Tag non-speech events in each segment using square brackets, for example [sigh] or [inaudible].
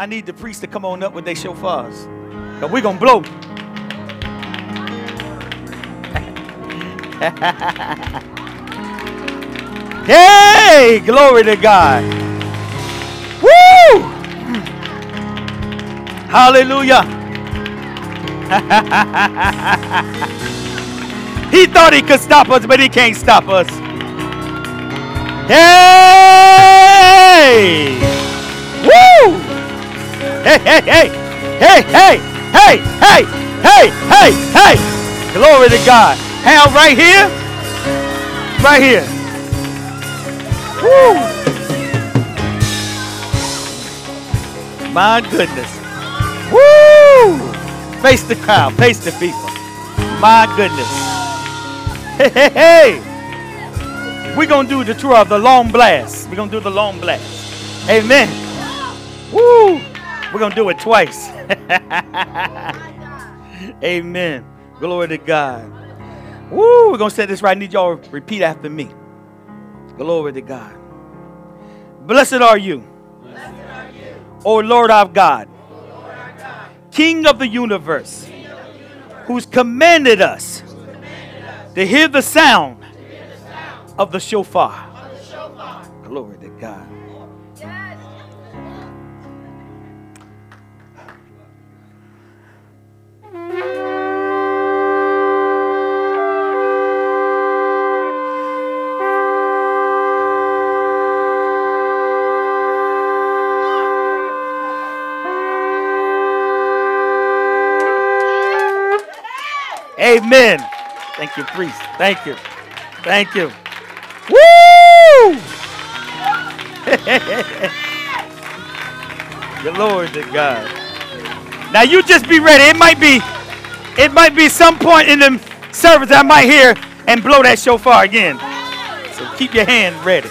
I need the priest to come on up with their shofars. But we're to blow. [laughs] hey, glory to God. Woo! Hallelujah. [laughs] he thought he could stop us, but he can't stop us. Hey! Hey, hey, hey! Hey, hey, hey, hey, hey, hey, hey! Glory to God. Hand right here. Right here. Woo! My goodness. Woo! Face the crowd, face the people. My goodness. Hey, hey, hey. We're going to do the tour of the long blast. We're going to do the long blast. Amen. Woo! We're going to do it twice. [laughs] Amen. Glory to God. Woo! We're going to say this right. I need y'all to repeat after me. Glory to God. Blessed are you, O Lord our God, King of the universe, who's commanded us to hear the sound of the shofar. Glory to God. Amen. Thank you, priest. Thank you. Thank you. Woo! [laughs] the Lord to God. Now you just be ready. It might be, it might be some point in the service I might hear and blow that shofar again. So keep your hand ready.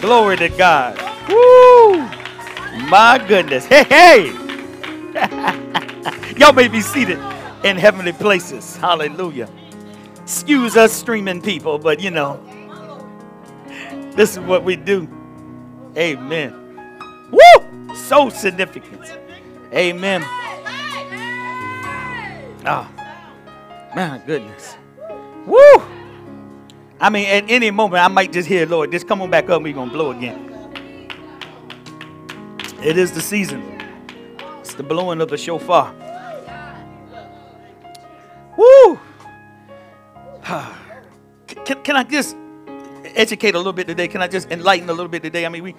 Glory to God. Woo! My goodness. Hey, hey. [laughs] Y'all may be seated in heavenly places. Hallelujah. Excuse us streaming people, but you know, this is what we do. Amen. Woo! So significant. Amen. Ah, oh, my goodness. Woo! I mean, at any moment, I might just hear, Lord, just come on back up we're going to blow again. It is the season. It's the blowing of the shofar. Can, I just educate a little bit today? Can I just enlighten a little bit today? I mean, we,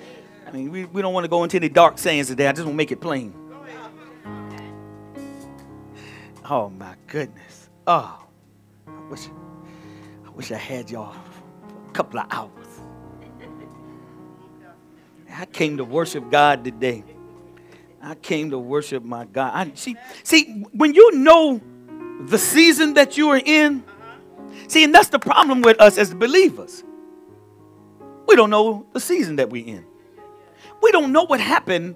I mean, we, we don't want to go into any dark sayings today. I just want to make it plain. Oh my goodness. Oh, I wish, I wish I had y'all a couple of hours. I came to worship God today. I came to worship my God. I, see, see, when you know the season that you are in, see, and that's the problem with us as believers. We don't know the season that we're in. We don't know what happened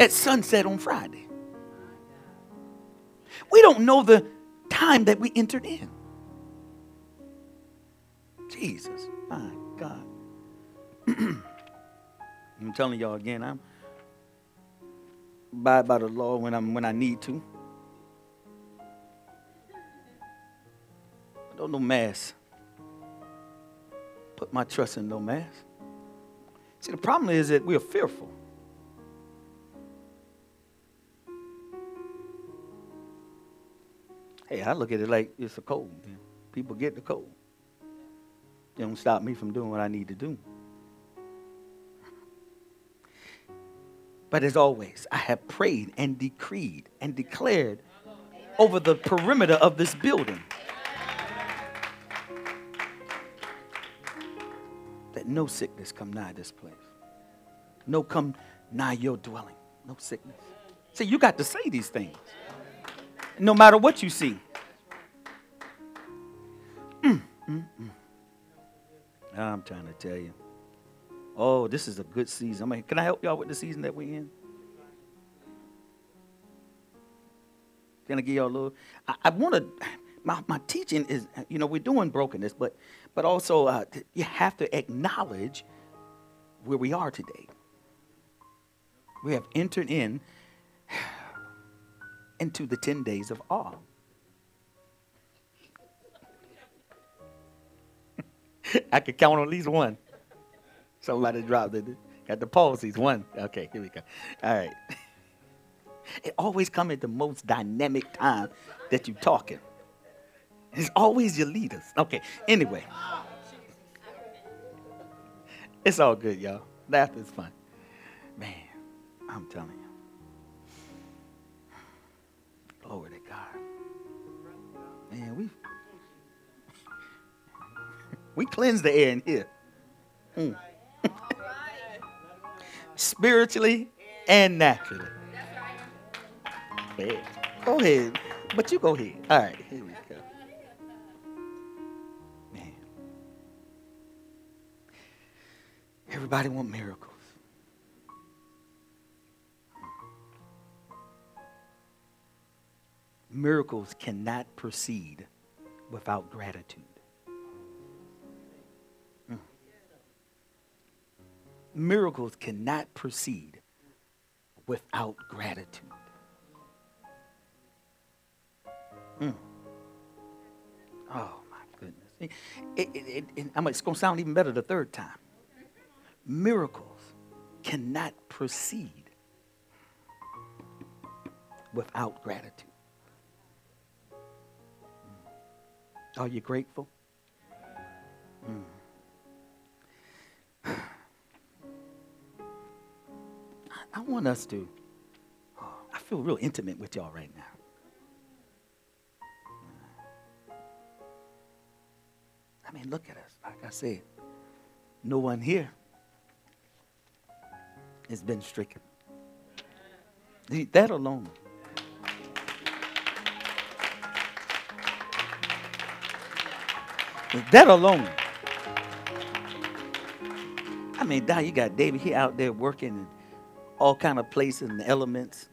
at sunset on Friday. We don't know the time that we entered in. Jesus, my God. [clears throat] I'm telling y'all again, I'm abide by the law when I'm when I need to. Don't no mass. Put my trust in no mass. See, the problem is that we are fearful. Hey, I look at it like it's a cold. People get the cold. It don't stop me from doing what I need to do. But as always, I have prayed and decreed and declared over the perimeter of this building that no sickness come nigh this place. No come nigh your dwelling. No sickness. See, you got to say these things. No matter what you see. Mm, mm, mm. I'm trying to tell you. Oh, this is a good season. I mean, can I help y'all with the season that we're in? Can I give y'all a little? I, I want to. My, my teaching is, you know, we're doing brokenness, but but also uh, you have to acknowledge where we are today. We have entered in [sighs] into the 10 days of awe. [laughs] I could count on at least one. Somebody dropped it. Got the palsies. One. Okay, here we go. All right. [laughs] It always comes at the most dynamic time that you're talking. It's always your leaders. Okay, anyway. It's all good, y'all. Laugh is fun. Man, I'm telling you. Glory to God. Man, we we cleanse the air in here. Mm. Spiritually and naturally. Go ahead. But you go ahead. All right, here we go. Everybody want miracles. Miracles cannot proceed without gratitude. Mm. Miracles cannot proceed without gratitude. Mm. Oh my goodness! It, it, it, it, it's going to sound even better the third time. Miracles cannot proceed without gratitude. Are you grateful? Mm. I want us to, oh, I feel real intimate with y'all right now. I mean, look at us. Like I said, no one here has been stricken. That alone. That alone. I mean, now you got David here out there working in all kind of places and elements.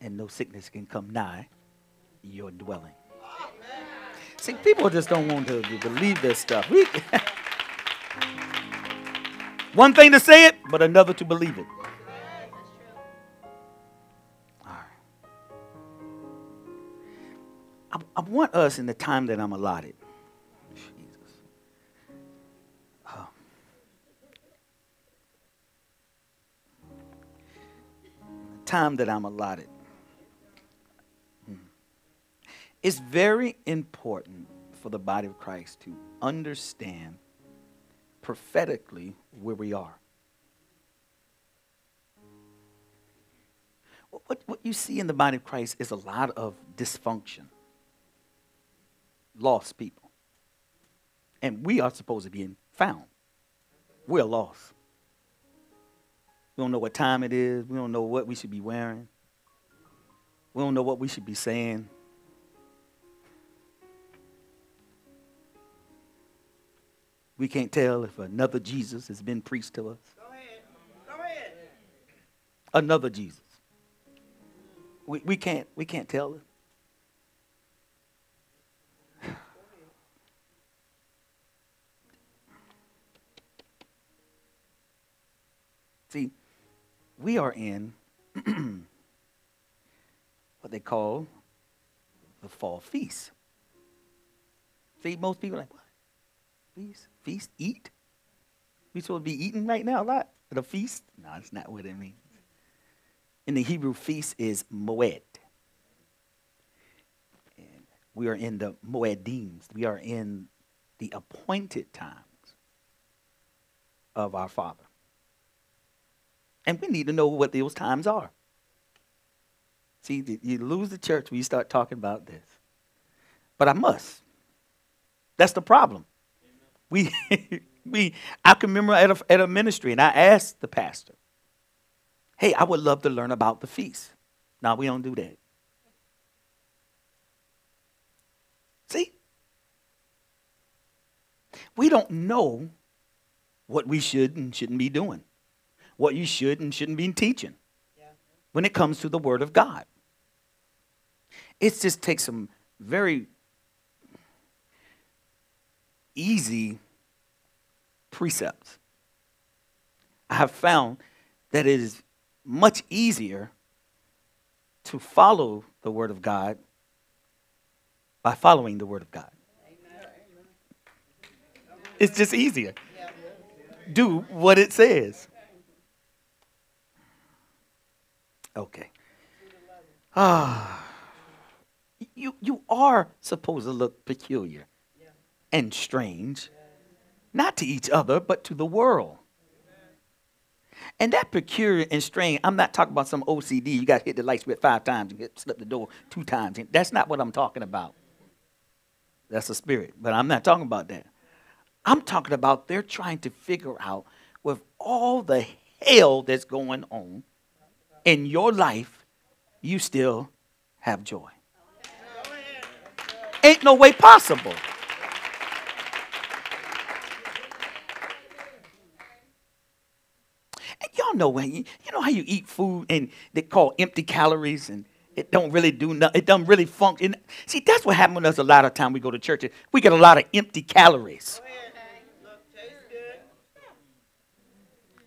And no sickness can come nigh your dwelling. See, people just don't want to believe this stuff. We, [laughs] one thing to say it, but another to believe it. I want us in the time that I'm allotted. Jesus. Oh. time that I'm allotted. Hmm. It's very important for the body of Christ to understand prophetically where we are. What, what you see in the body of Christ is a lot of dysfunction lost people. And we are supposed to be found. We're lost. We don't know what time it is. We don't know what we should be wearing. We don't know what we should be saying. We can't tell if another Jesus has been preached to us. Go ahead. Go ahead. Another Jesus. We, we can't we can't tell it. [sighs] See, we are in [clears throat] what they call the fall feast. See, most people are like, what? Feast? Feast? Eat? We supposed to be eating right now a lot at a feast? No, that's not what it means. In the Hebrew, feast is moed. And we are in the moedims. We are in the appointed times of our Father. And we need to know what those times are. See, you lose the church when you start talking about this. But I must. That's the problem. We, [laughs] we, I can remember at a, at a ministry, and I asked the pastor, hey, I would love to learn about the feast. Now, we don't do that. See? We don't know what we should and shouldn't be doing what you should and shouldn't be teaching when it comes to the Word of God. It just takes some very easy precepts. I have found that it is much easier to follow the Word of God by following the Word of God. It's just easier. Do what it says. Okay. Ah. You, you are supposed to look peculiar and strange, not to each other, but to the world. And that peculiar and strange, I'm not talking about some OCD. You got to hit the light switch five times and get, slip the door two times. That's not what I'm talking about. That's a spirit. But I'm not talking about that. I'm talking about they're trying to figure out with all the hell that's going on in your life, you still have joy. Ain't no way possible. And y'all know when you, you know how you eat food and they call empty calories and it don't really do nothing. It don't really function. See, that's what happens with us a lot of time we go to church. We get a lot of empty calories.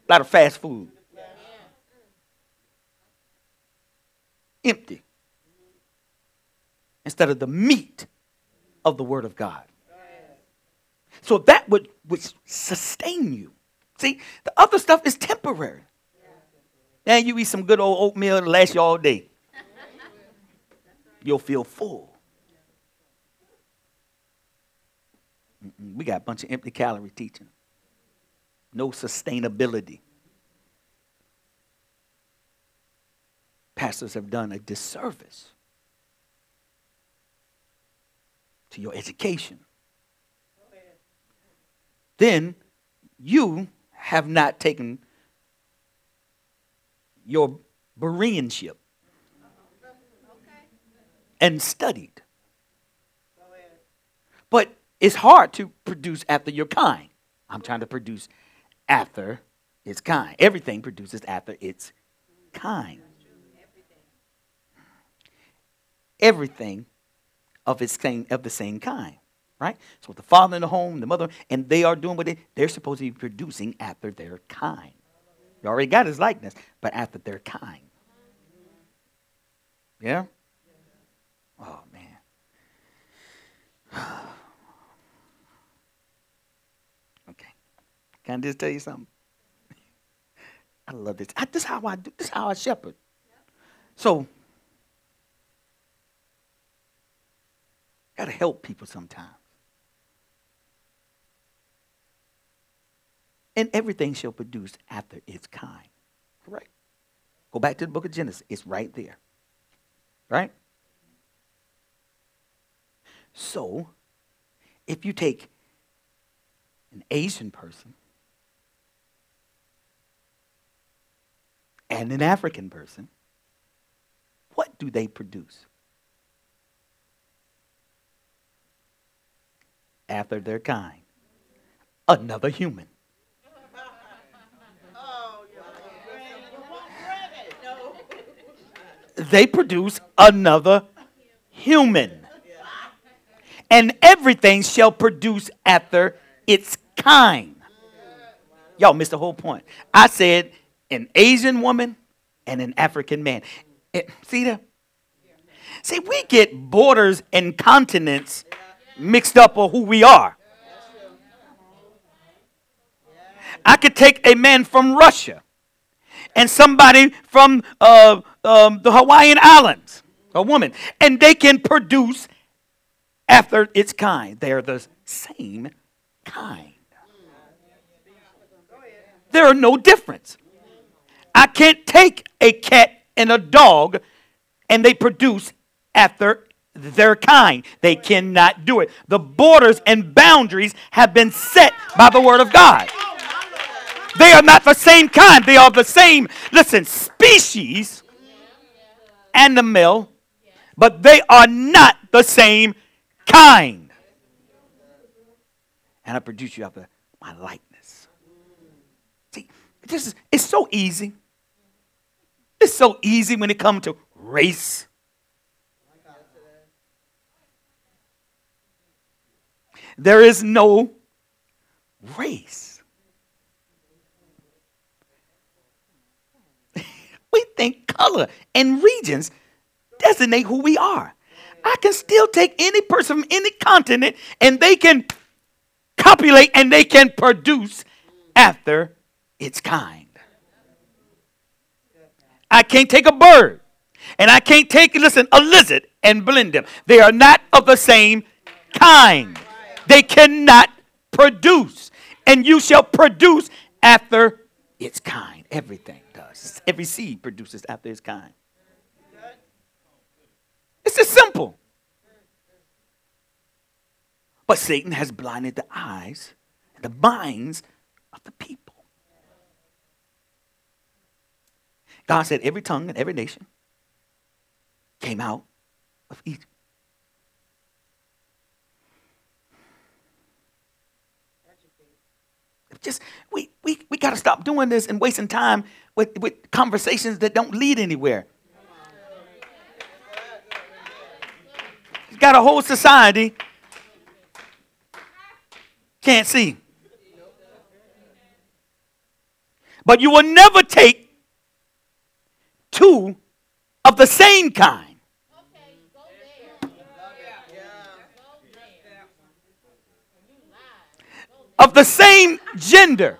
A lot of fast food. Empty. Instead of the meat of the Word of God. So that would, would sustain you. See, the other stuff is temporary. And you eat some good old oatmeal, it'll last you all day. You'll feel full. We got a bunch of empty calorie teaching. No sustainability. Pastors have done a disservice to your education. Then you have not taken your Bereanship and studied. But it's hard to produce after your kind. I'm trying to produce after its kind. Everything produces after its kind. Everything of its same of the same kind. Right? So the father in the home, the mother, and they are doing what they, they're supposed to be producing after their kind. You already got his likeness, but after their kind. Yeah? Oh man. [sighs] okay. Can I just tell you something? [laughs] I love this. I, this is how I do. This is how I shepherd. So Got to help people sometimes. And everything shall produce after its kind. Correct. Go back to the book of Genesis. It's right there. Right? So, if you take an Asian person and an African person, what do they produce? after their kind. Another human. They produce another human. And everything shall produce after its kind. Y'all missed the whole point. I said an Asian woman and an African man. It, see that? See, we get borders and continents mixed up of who we are. I could take a man from Russia and somebody from uh, um, the Hawaiian Islands, a woman, and they can produce after its kind. They are the same kind. There are no difference. I can't take a cat and a dog and they produce after their kind. They cannot do it. The borders and boundaries have been set by the Word of God. They are not the same kind. They are the same, listen, species, animal, but they are not the same kind. And I produce you after my likeness. See, this is it's so easy. It's so easy when it comes to race There is no race. We think color and regions designate who we are. I can still take any person from any continent and they can copulate and they can produce after its kind. I can't take a bird and I can't take, listen, a lizard and blend them. They are not of the same kind. They cannot produce. And you shall produce after its kind. Everything does. [laughs] Every seed produces after its kind. It's just simple. But Satan has blinded the eyes and the minds of the people. God said every tongue and every nation came out of Egypt. Just we we, we got to stop doing this and wasting time with, with conversations that don't lead anywhere. You got a whole society can't see. But you will never take two of the same kind. Of the same gender.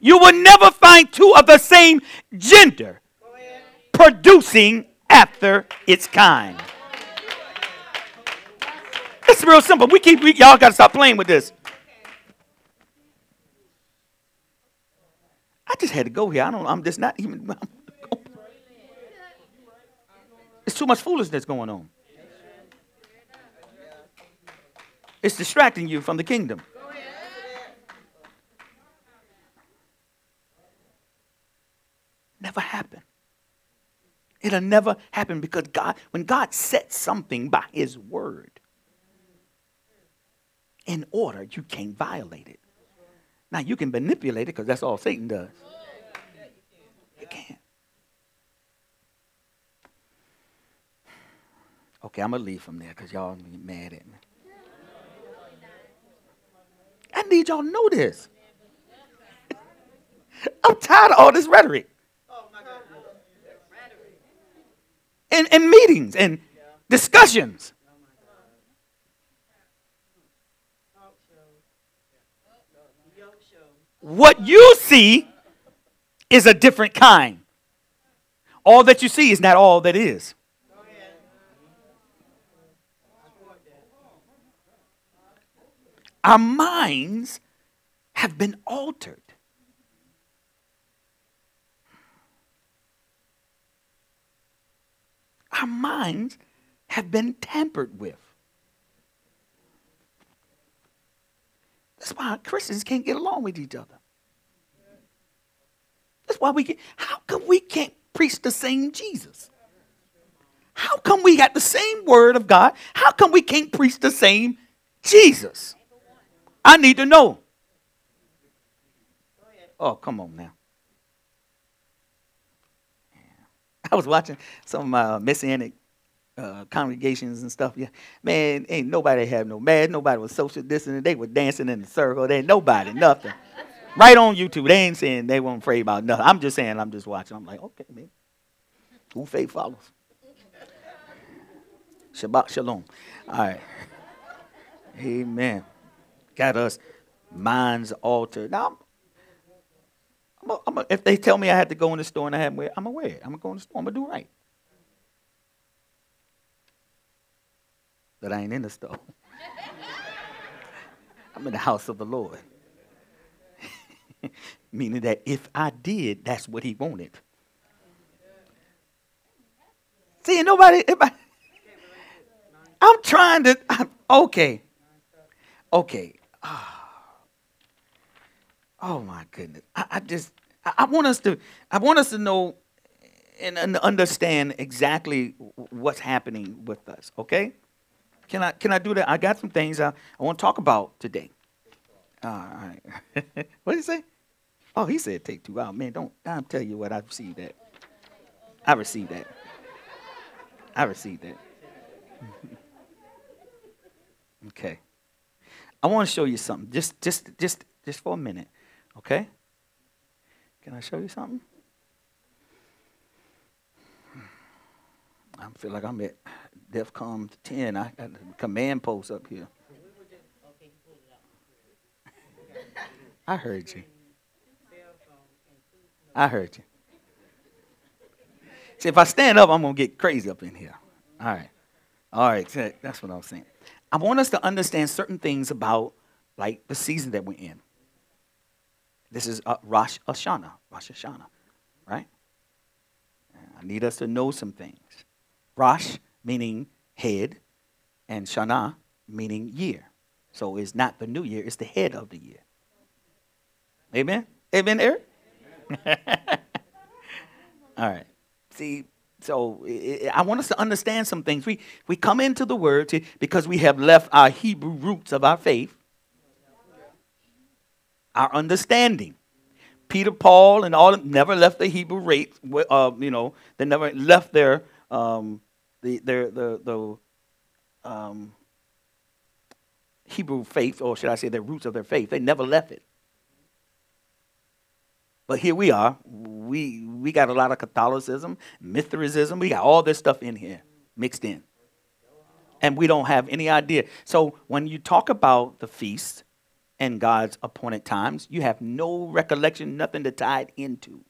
You will never find two of the same gender producing after its kind. It's real simple. We keep we, y'all got to stop playing with this. I just had to go here. I don't. I'm just not even. [laughs] It's too much foolishness going on. It's distracting you from the kingdom. Never happen. It'll never happen because God, when God sets something by His word in order, you can't violate it. Now you can manipulate it because that's all Satan does. You can't. Okay, I'm gonna leave from there because y'all mad at me. I need y'all to know this. [laughs] I'm tired of all this rhetoric. And, and meetings and discussions. What you see is a different kind. All that you see is not all that is. Our minds have been altered. Our minds have been tampered with. That's why Christians can't get along with each other. That's why we get, how come we can't preach the same Jesus? How come we got the same word of God? How come we can't preach the same Jesus? I need to know. Oh, come on now. [laughs] I was watching some uh, messianic uh, congregations and stuff. Yeah, man, ain't nobody have no mask. Nobody was social distancing. They were dancing in the circle. They ain't nobody [laughs] nothing. right on YouTube. They ain't saying they weren't afraid about nothing. I'm just saying. I'm just watching. I'm like, okay, man. Who faith follows? [laughs] Shabbat shalom. All right. Amen got us minds altered. Now, I'm a, I'm a, if they tell me I have to go in the store and I have, I'm aware. I'm gonna go in the store. I'm gonna do right. But I ain't in the store. [laughs] I'm in the house of the Lord. [laughs] Meaning that if I did, that's what He wanted. See, nobody. I, I'm trying to. I'm, okay, okay. Ah. Oh my goodness. I, I just I, I want us to I want us to know and, and understand exactly what's happening with us. Okay? Can I can I do that? I got some things I, I want to talk about today. All right. [laughs] what did he say? Oh, he said take two out. Man, don't I'll tell you what I received that. I received that. I received that. [laughs] okay. I want to show you something. Just, just, just, just for a minute, okay? Can I show you something? I feel like I'm at DEFCON 10. I got the command post up here. I heard you. I heard you. See, if I stand up, I'm going to get crazy up in here. All right. All right. That's what I was saying. I want us to understand certain things about, like, the season that we're in. This is uh, Rosh Hashanah. Rosh Hashanah, right? I need us to know some things. Rosh meaning head, and Shana meaning year. So it's not the new year, it's the head of the year. Amen? Amen, Eric? [laughs] All right. See, so I want us to understand some things. We, we come into the word to, because we have left our Hebrew roots of our faith, our understanding. Peter, Paul, and all never left the Hebrew race. Uh, you know, they never left their um, the their the the um, Hebrew faith, or should I say, their roots of their faith. They never left it. But here we are. We we got a lot of Catholicism, Mithraism. We got all this stuff in here mixed in, and we don't have any idea. So when you talk about the feast and God's appointed times, you have no recollection, nothing to tie it into,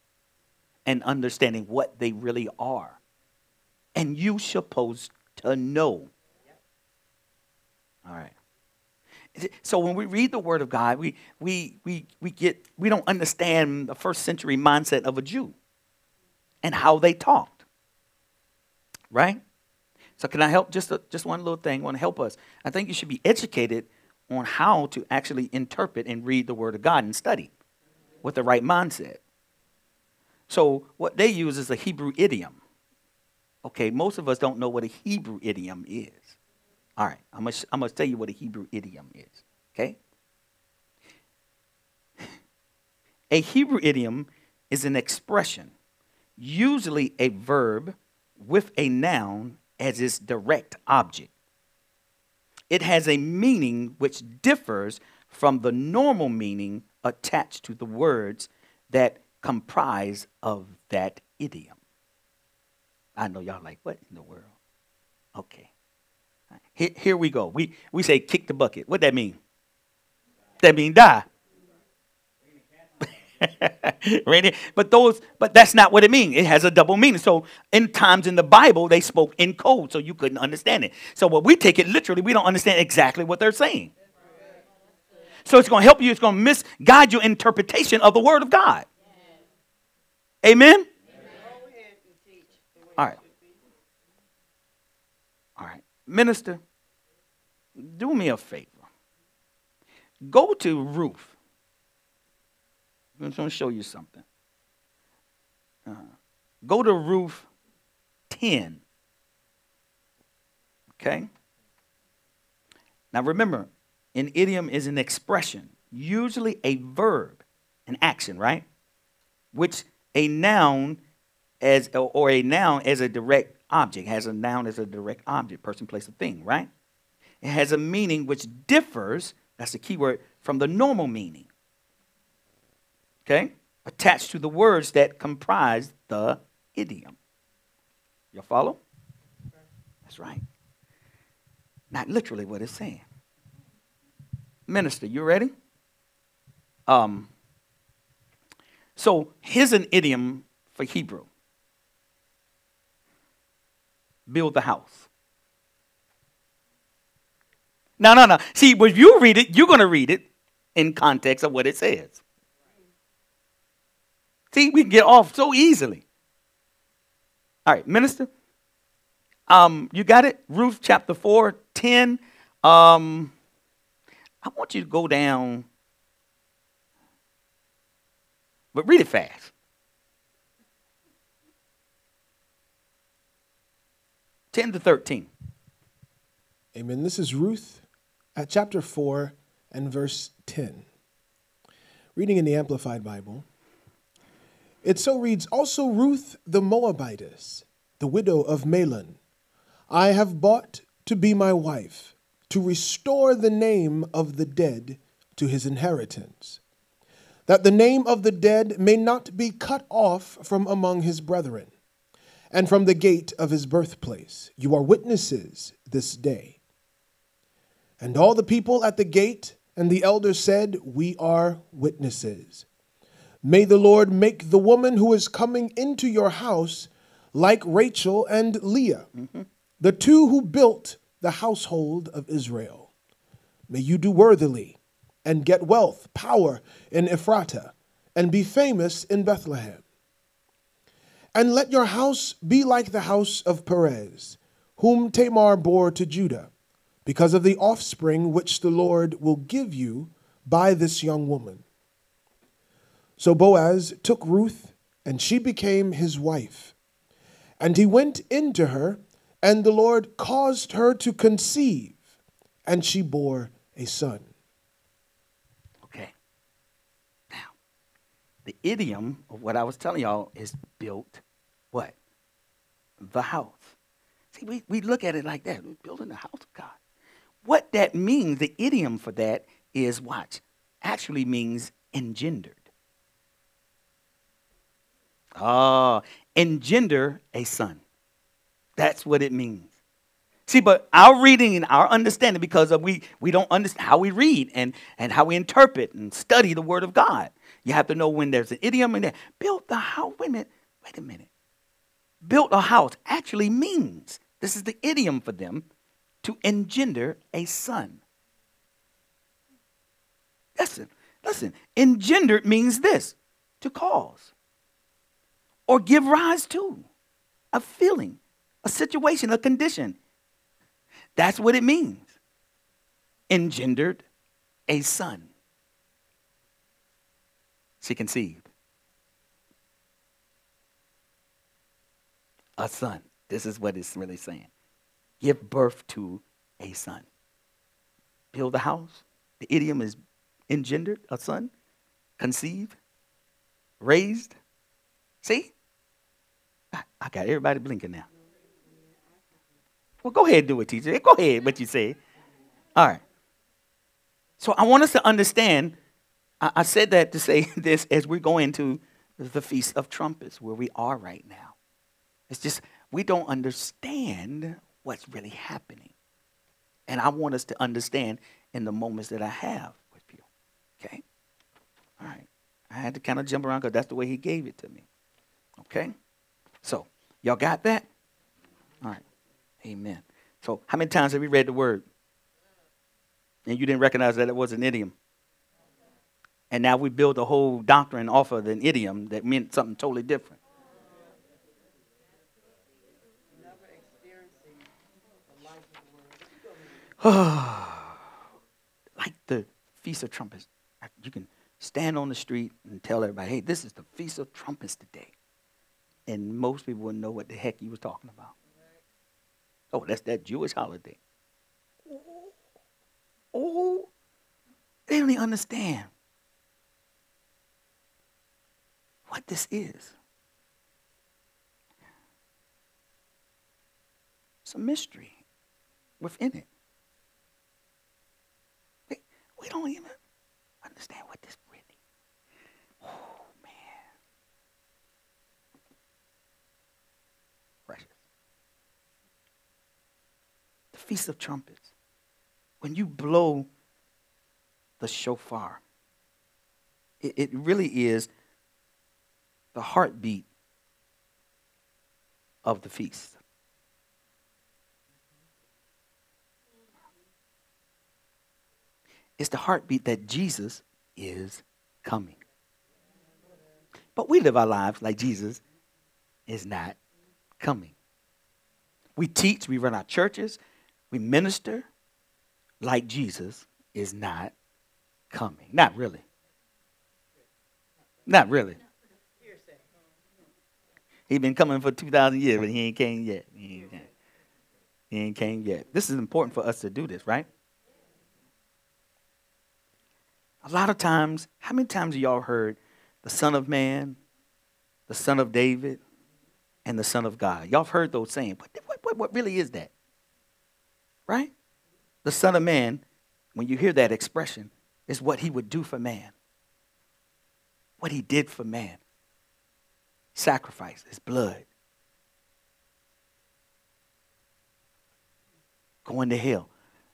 and understanding what they really are. And you supposed to know. All right. So when we read the Word of God, we, we, we, we, get, we don't understand the first century mindset of a Jew and how they talked. Right? So can I help? Just, a, just one little thing. Want to help us. I think you should be educated on how to actually interpret and read the Word of God and study with the right mindset. So, what they use is a Hebrew idiom. Okay, most of us don't know what a Hebrew idiom is. All right, I'm gonna, I'm gonna tell you what a Hebrew idiom is. Okay? A Hebrew idiom is an expression, usually a verb with a noun as its direct object. It has a meaning which differs from the normal meaning attached to the words that comprise of that idiom. I know y'all like, what in the world? Okay. Here, we go. We, we say kick the bucket. What that mean? That mean die. [laughs] but those but that's not what it means it has a double meaning. So in times in the bible they spoke in code so you couldn't understand it. So when we take it literally we don't understand exactly what they're saying. So it's going to help you it's going to misguide your interpretation of the word of god. Amen? All right. All right. Minister do me a favor go to ruth I'm going to show you something. Uh, go to Ruth 10. Okay? Now remember, an idiom is an expression, usually a verb, an action, right? Which a noun as or a noun as a direct object has a noun as a direct object, person, place, or thing, right? It has a meaning which differs, that's the key word, from the normal meaning okay, attached to the words that comprise the idiom. You follow? That's right. Not literally what it's saying. Minister, you ready? Um, so here's an idiom for Hebrew build the house. No, no, no. See, when you read it, you're going to read it in context of what it says. See, we can get off so easily. All right, minister. Um, you got it? Ruth chapter 4, 10. Um, I want you to go down, but read it fast. 10 to 13. Amen. This is Ruth at chapter 4 and verse 10. Reading in the Amplified Bible. It so reads Also Ruth the Moabitess, the widow of Mahlon, I have bought to be my wife, to restore the name of the dead to his inheritance, that the name of the dead may not be cut off from among his brethren, and from the gate of his birthplace. You are witnesses this day. And all the people at the gate and the elders said, We are witnesses. May the Lord make the woman who is coming into your house like Rachel and Leah, mm-hmm. the two who built the household of Israel. May you do worthily and get wealth, power in Ephratah, and be famous in Bethlehem. And let your house be like the house of Perez, whom Tamar bore to Judah, because of the offspring which the Lord will give you by this young woman. So Boaz took Ruth, and she became his wife. And he went into her, and the Lord caused her to conceive, and she bore a son. Okay. Now, the idiom of what I was telling y'all is built what? The house. See, we, we look at it like that. We're building the house of God. What that means, the idiom for that is watch, actually means engendered. Ah, engender a son. That's what it means. See, but our reading and our understanding, because of we, we don't understand how we read and, and how we interpret and study the word of God. You have to know when there's an idiom in there. Built the house. Wait a minute. Wait a minute. Built a house actually means, this is the idiom for them, to engender a son. Listen, listen. Engendered means this to cause or give rise to a feeling, a situation, a condition. That's what it means. Engendered a son. She conceived a son. This is what it's really saying. Give birth to a son. Build a house. The idiom is engendered, a son, conceived, raised. See? I got everybody blinking now. Well, go ahead and do it, teacher. Go ahead, what you say. All right. So I want us to understand. I, said that to say [laughs] this as we go into the Feast of Trumpets, where we are right now. It's just we don't understand what's really happening. And I want us to understand in the moments that I have with you. Okay? All right. I had to kind of jump around because that's the way he gave it to me. Okay? So, y'all got that? All right. Amen. So, how many times have we read the word? And you didn't recognize that it was an idiom. And now we build a whole doctrine off of an idiom that meant something totally different. [sighs] like the Feast of Trumpets. You can stand on the street and tell everybody, hey, this is the Feast of Trumpets today and most people wouldn't know what the heck he was talking about. Oh, that's that Jewish holiday. Oh, oh they don't even understand what this is. It's a mystery within it. We don't even understand what this really. Oh man, precious. The Feast of Trumpets, when you blow the shofar, it, it really is the heartbeat of the feast. It's the heartbeat that Jesus is coming. But we live our lives like Jesus is not coming. We teach, we run our churches, we minister like Jesus is not coming. Not really. Not really. He's been coming for 2,000 years, but he ain't came yet. He ain't, he ain't came yet. This is important for us to do this, right? A lot of times, how many times y'all heard the Son of Man, the Son of David, and the Son of God? Y'all have heard those saying, but what, what, what really is that? Right? the Son of Man, when you hear that expression, is what he would do for man. What he did for man. Sacrifice his blood. Going to hell.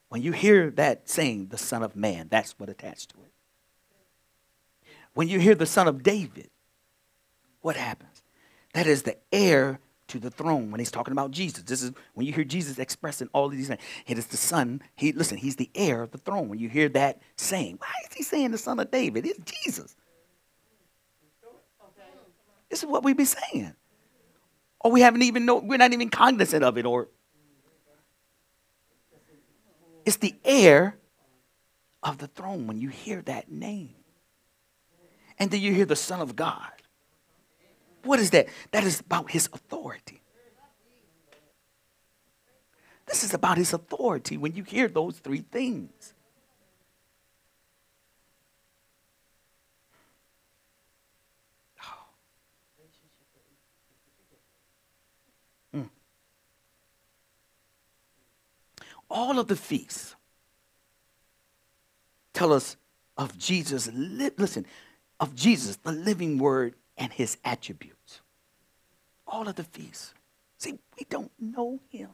When you hear that saying, the Son of Man, that's what attached to it. When you hear the Son of David, what happens? That is the heir to the throne when he's talking about Jesus. This is when you hear Jesus expressing all these things. It is the son. He listen, he's the heir of the throne. When you hear that saying, why is he saying the son of David? It's Jesus. This is what we be saying. Or we haven't even know we're not even cognizant of it, or it's the heir of the throne when you hear that name. And then you hear the Son of God. What is that? That is about his authority. This is about his authority when you hear those three things. Mm. All of the feasts tell us of Jesus. Listen, of Jesus, the living word and his attributes. All of the feasts. See, we don't know him.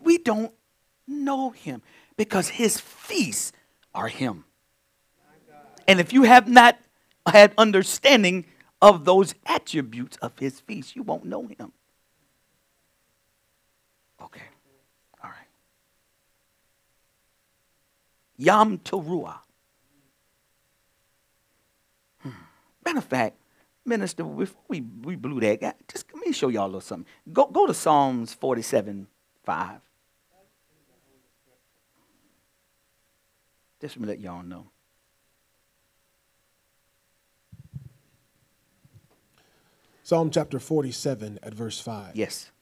We don't know him because his feasts are him. And if you have not had understanding of those attributes of his feast, you won't know him. Okay. All right. Yom Teruah. Matter of fact, Minister, before we, we blew that guy, just let me show y'all a little something. Go, go to Psalms 47 5. Just to let y'all know. Psalm chapter 47 at verse 5. Yes.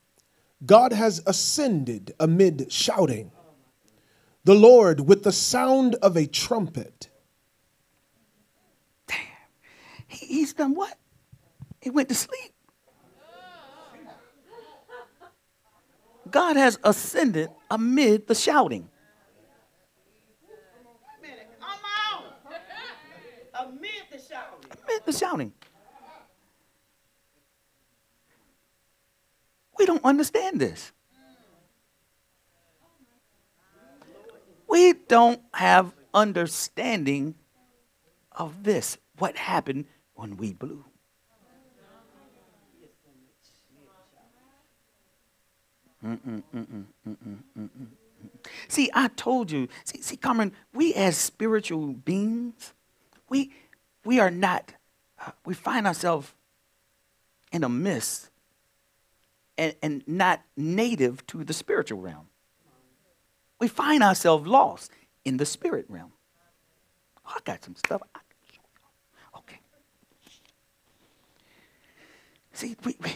God has ascended amid shouting, the Lord with the sound of a trumpet. He, he's done what? He went to sleep. God has ascended amid the shouting. Amid the shouting. Amid the shouting. We don't understand this. We don't have understanding of this. What happened when we blew. See, I told you. See, see, Cameron, we as spiritual beings, we we are not. Uh, we find ourselves in a mist and, and not native to the spiritual realm. We find ourselves lost in the spirit realm. Oh, I got some stuff. I See, we, we,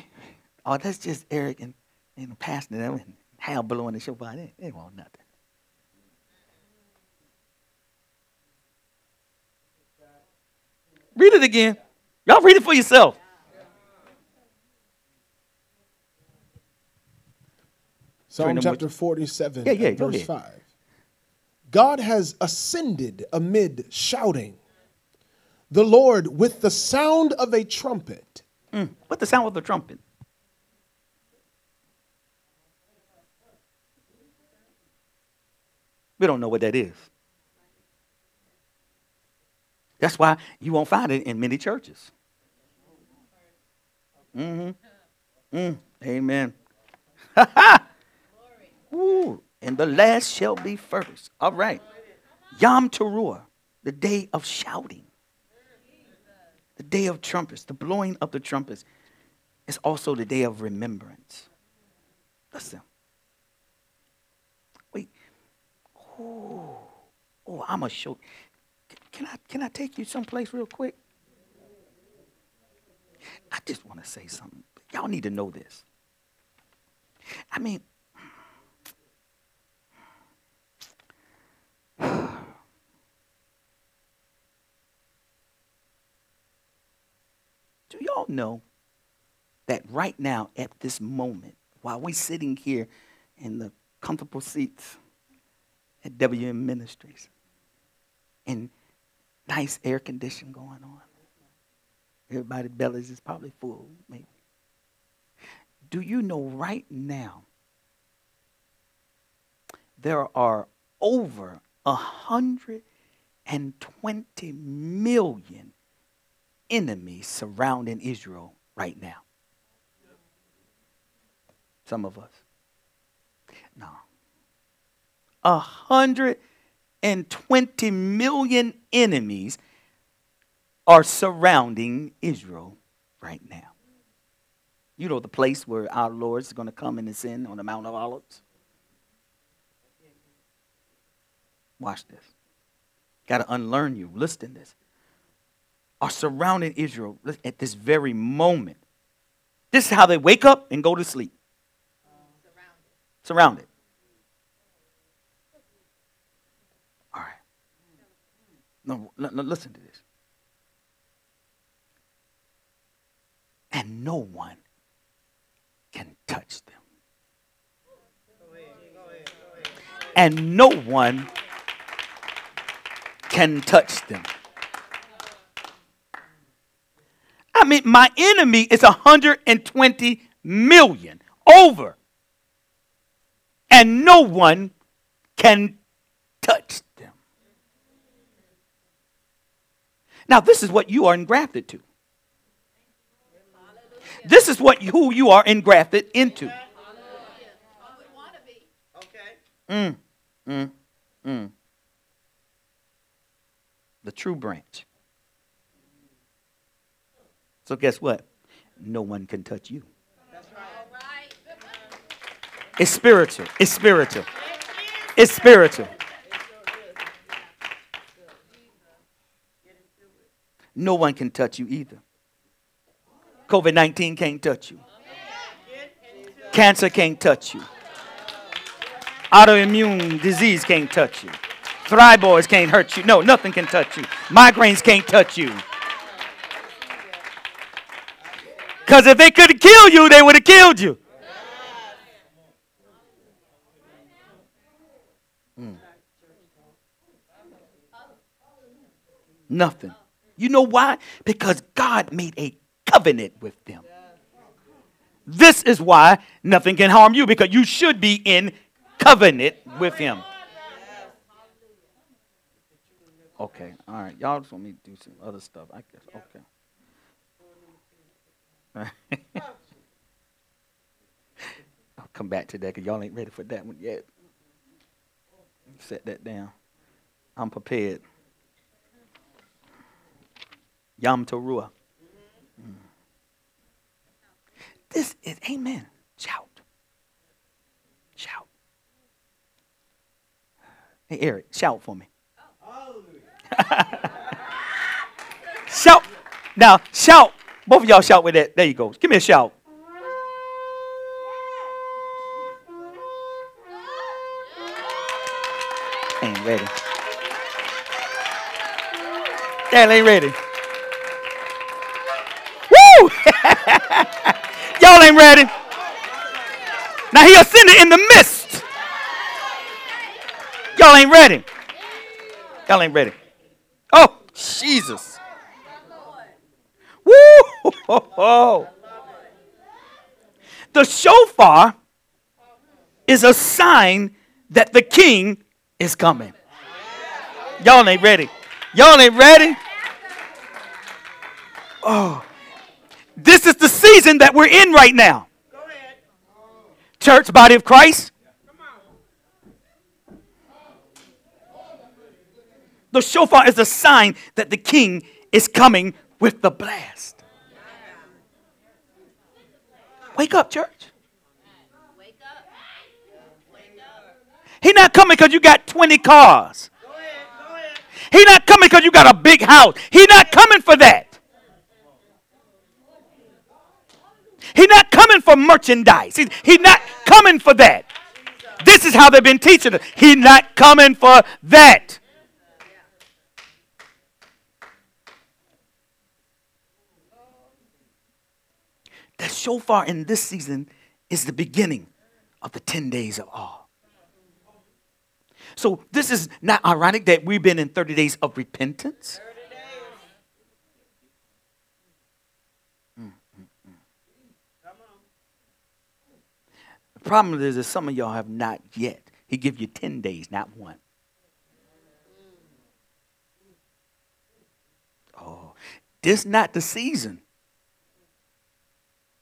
oh, that's just Eric and, and Pastor them and Hal blowing the shofar. They, they want nothing. Read it again. Y'all read it for yourself. Psalm chapter 47, yeah, yeah, verse ahead. 5. God has ascended amid shouting, the Lord with the sound of a trumpet. Mm. The sound of the trumpet? We don't know what that is. That's why you won't find it in many churches. Mm-hmm. Mm. Amen. [laughs] Ooh, and the last shall be first. All right. Yom Teruah, the day of shouting the day of trumpets, the blowing of the trumpets, is also the day of remembrance. Listen. Wait. Oh, oh I'm to show. Can I, can I take you someplace real quick? I just want to say something. Y'all need to know this. I mean, Do y'all know that right now, at this moment, while we're sitting here in the comfortable seats at WM Ministries and nice air conditioning going on. Everybody's bellies is probably full, maybe. Do you know right now there are over 120 million enemies surrounding Israel right now? Some of us. No. 120 million enemies are surrounding Israel right now. You know the place where our Lord is going to come and ascend on the Mount of Olives? Watch this. Got to unlearn you. Listen to this. Are surrounding Israel at this very moment. This is how they wake up and go to sleep. Surrounded. All right. No, listen to this. And no one can touch them. And no one can touch them. I mean, my enemy is 120 million over and no one can touch them. Now, this is what you are engrafted to. This is what who you are engrafted into. Mm, mm, mm. The true branch. So guess what? No one can touch you. It's spiritual. It's spiritual. It's spiritual. No one can touch you either. COVID 19 can't touch you. Cancer can't touch you. Autoimmune disease can't touch you. Thyroids can't hurt you. No, nothing can touch you. Migraines can't touch you. Because if they could kill you, they would have killed you. Mm. Nothing. You know why? Because God made a covenant with them. This is why nothing can harm you because you should be in covenant with Him. Okay, all right. Y'all just want me to do some other stuff, I guess. Okay. [laughs] I'll come back to that because y'all ain't ready for that one yet. Set that down. I'm prepared. Yom Teruah. Mm. This is, amen. Shout. Shout. Hey, Eric, shout for me. [laughs] shout. Now, shout. Both of y'all shout with that. There you go. Give me a shout. Ain't ready. Dad ain't ready. Woo! [laughs] y'all ain't ready. Now he ascended in the mist. Y'all ain't ready. Y'all ain't ready. Oh, Jesus. Woo! The shofar is a sign that the king is coming. Y'all ain't ready. Y'all ain't ready. Oh. This is the season that we're in right now. Church, body of Christ. The shofar is a sign that the king is coming with the blast. Wake up, church. Wake up. He's not coming because you got 20 cars. He's not coming because you got a big house. He's not coming for that. He's not coming for merchandise. He's, he's not coming for that. This is how they've been teaching us. He's not coming for that. The shofar in this season is the beginning of the 10 days of awe. So this is not ironic that we've been in 30 days of repentance. The problem is that some of y'all have not yet. He give you 10 days, not one. Oh, this not the season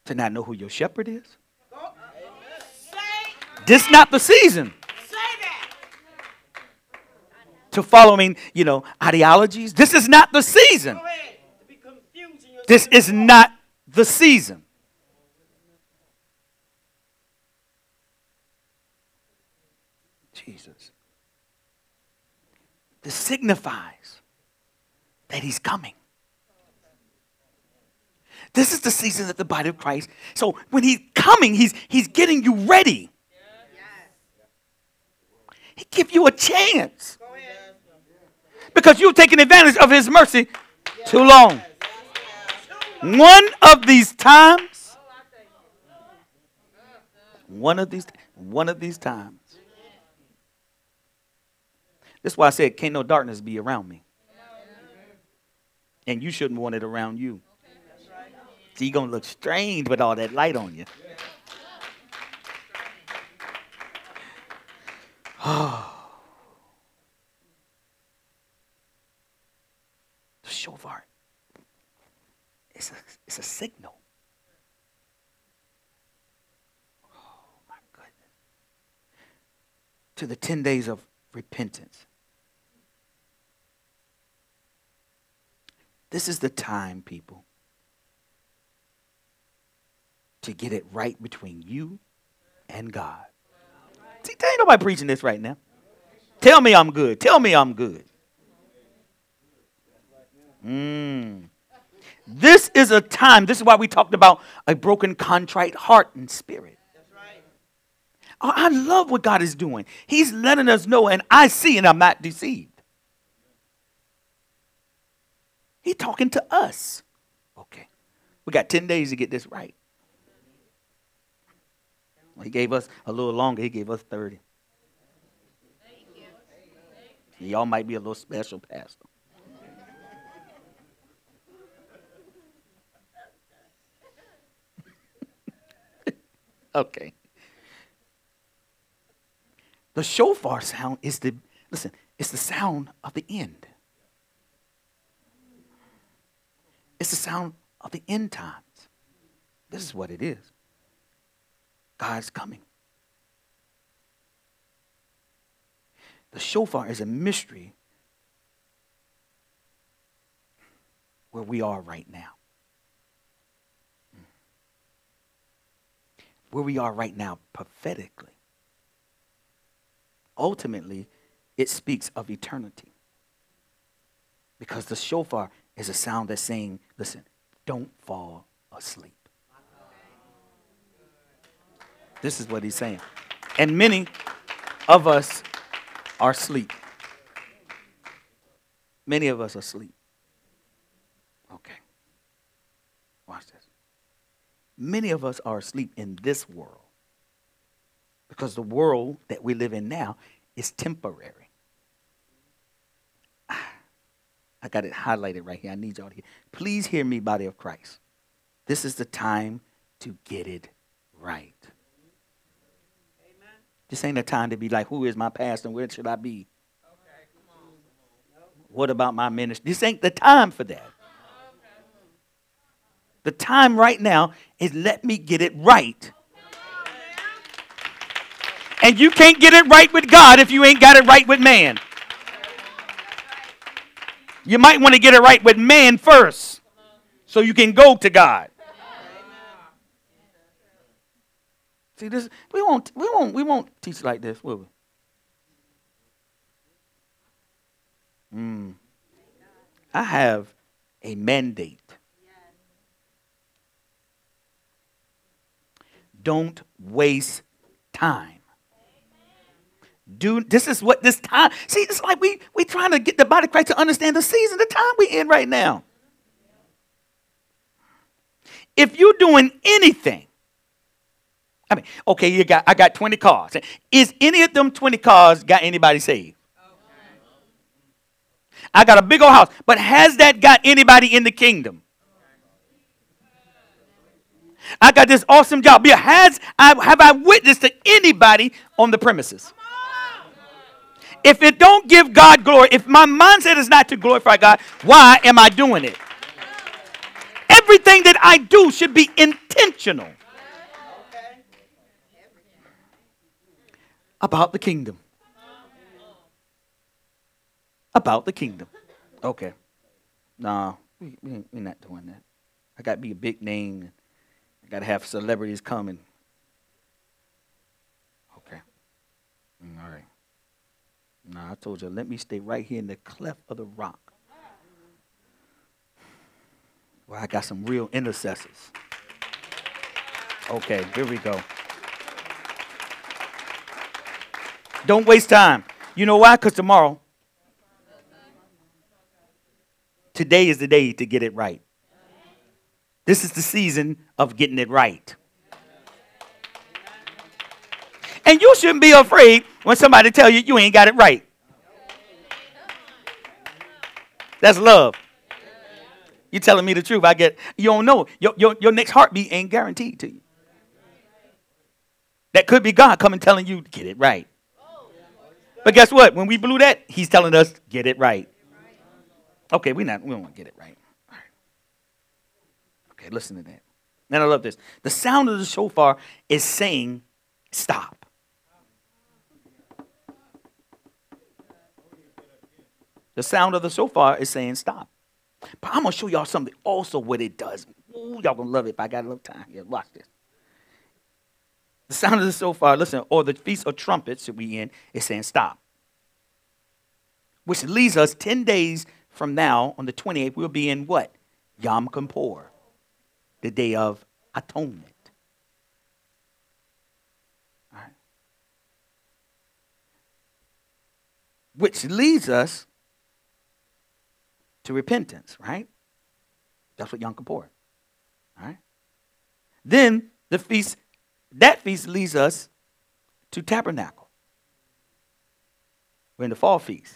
to not know who your shepherd is. This not the season to following, you know, ideologies. This is not the season. This is not the season. Jesus. This signifies that he's coming. This is the season that the body of Christ. So when he's coming, he's, he's getting you ready. He give you a chance. Because you've taken advantage of his mercy too long. One of these times, one of these, one of these times. That's why I said, can't no darkness be around me. And you shouldn't want it around you. So you're going to look strange with all that light on you. Oh. [sighs] The shofar. It's a, it's a signal. Oh, my goodness. To the 10 days of repentance. This is the time, people, to get it right between you and God. See, ain't nobody preaching this right now. Tell me I'm good. Tell me I'm good. Mm. This is a time, this is why we talked about a broken, contrite heart and spirit. I love what God is doing. He's letting us know, and I see, and I'm not deceived. He's talking to us. Okay. We got 10 days to get this right. He gave us a little longer, he gave us 30. Y'all might be a little special, Pastor. [laughs] okay. The shofar sound is the, listen, it's the sound of the end. It's the sound of the end times. This is what it is. God's coming. The shofar is a mystery where we are right now. Where we are right now prophetically ultimately, it speaks of eternity. Because the shofar is a sound that's saying, listen, don't fall asleep. This is what he's saying. And many of us are asleep. Many of us are asleep. Okay. Watch this. Many of us are asleep in this world because the world that we live in now is temporary. Ah, I got it highlighted right here. I need y'all to hear. Please hear me, body of Christ. This is the time to get it right. This ain't a time to be like, who is my pastor and where should I be? What about my ministry? This ain't the time for that. The time right now is let me get it right and you can't get it right with God if you ain't got it right with man. You might want to get it right with man first so you can go to God. See this we won't we won't we won't teach like this, will we? Mm. I have a mandate. Don't waste time do this is what this time see it's like we we trying to get the body of christ to understand the season the time we're in right now if you're doing anything I mean, okay, you got I got 20 cars. Is any of them 20 cars got anybody saved? I got a big old house, but has that got anybody in the kingdom? I got this awesome job. Yeah, has I have I witnessed to anybody on the premises? If it don't give God glory, if my mindset is not to glorify God, why am I doing it? Everything that I do should be intentional about the kingdom. About the kingdom. Okay. Nah, we, we, we're not doing that. I got to be a big name. I got to have celebrities coming. Okay. Mm, all right. No, I told you, let me stay right here in the cleft of the rock. Where I got some real intercessors. Okay, here we go. Don't waste time. You know why? Because tomorrow, today is the day to get it right. This is the season of getting it right. And you shouldn't be afraid when somebody tell you you ain't got it right. That's love. You telling me the truth. I get you don't know. Your, your, your next heartbeat ain't guaranteed to you. That could be God coming telling you, to get it right. But guess what? When we blew that, he's telling us, get it right. Okay, we not we don't want to get it right. Okay, listen to that. And I love this. The sound of the shofar is saying, stop. The sound of the shofar is saying stop. But I'm gonna show y'all something also what it does. Ooh, y'all gonna love it if I got a little time. Yeah, watch this. The sound of the shofar, listen, or the feast of trumpets that we in is saying stop. Which leads us 10 days from now, on the 28th, we'll be in what? Yom Kippur, the day of atonement. Which leads us to repentance, right? That's what Yom Kippur. All right. Then the feast, that feast leads us to tabernacle. We're in the fall feast,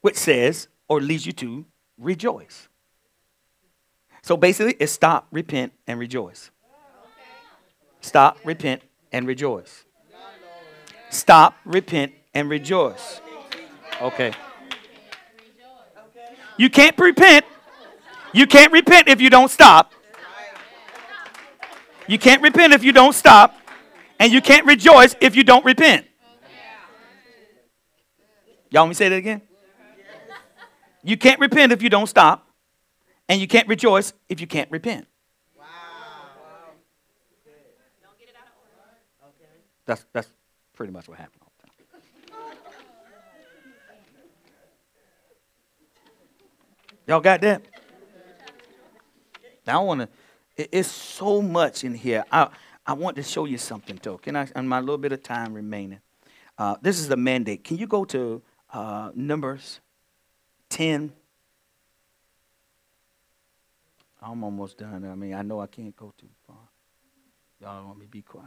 which says or leads you to rejoice. So basically, it's stop, repent, and rejoice. Stop, repent, and rejoice. Stop, repent, and rejoice. Okay. You can't repent. You can't repent if you don't stop. You can't repent if you don't stop. And you can't rejoice if you don't repent. Y'all want me to say that again? You can't repent if you don't stop. And you can't rejoice if you can't repent. Wow. Don't get it out of order. Okay. That's, that's pretty much what happened. Y'all got that? Now I want to. It's so much in here. I I want to show you something though. Can I? In my little bit of time remaining, uh, this is the mandate. Can you go to uh, Numbers ten? I'm almost done. I mean, I know I can't go too far. Y'all want me to be quiet?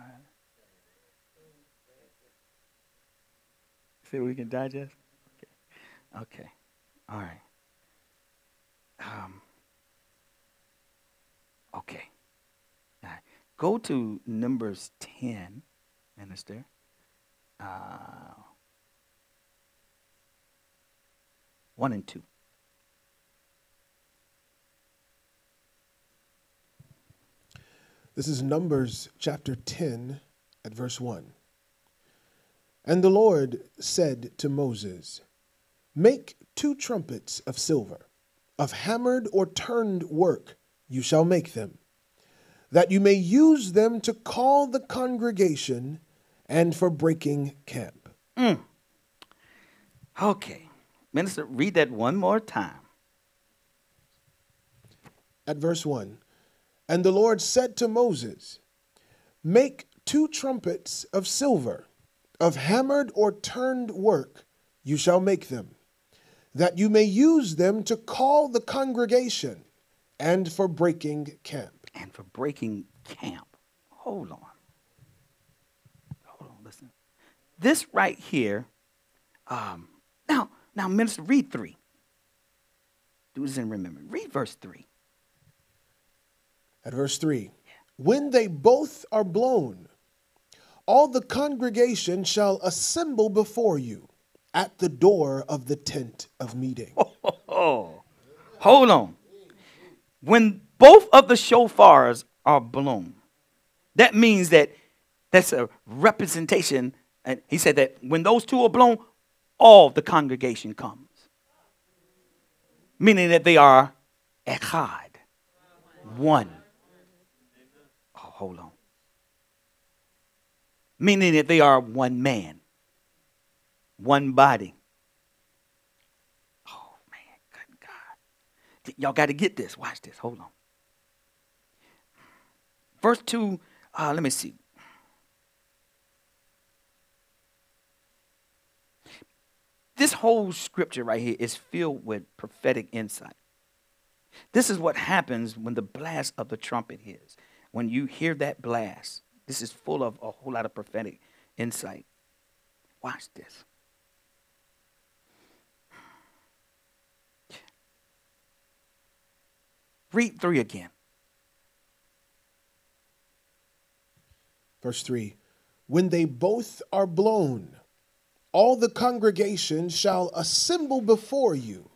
See we can digest? Okay. Okay. All right. Um, okay. Go to Numbers 10, Minister. Uh, 1 and 2. This is Numbers chapter 10 at verse 1. And the Lord said to Moses, Make two trumpets of silver of hammered or turned work you shall make them, that you may use them to call the congregation and for breaking camp. Mm. Okay. Minister, read that one more time. At verse 1 And the Lord said to Moses, Make two trumpets of silver, of hammered or turned work, you shall make them that you may use them to call the congregation and for breaking camp. And for breaking camp. hold on. Hold on, listen. This right here, um, now, now, minister, read three. Do this and remember. Read verse three. At verse 3 When they both are blown, all the congregation shall assemble before you at the door of the tent of meeting. [laughs] Oh, hold on. When both of the shofars are blown, that means that that's a representation. And he said that when those two are blown, all the congregation comes. Meaning that they are echad, one. Oh, hold on. Meaning that they are one man, one body. Oh, man, good God. Y'all got to get this. Watch this. Hold on. Verse 2, uh, let me see. This whole scripture right here is filled with prophetic insight. This is what happens when the blast of the trumpet hits. When you hear that blast, this is full of a whole lot of prophetic insight. Watch this. Read three again. Verse 3 When they both are blown, all the congregation shall assemble before you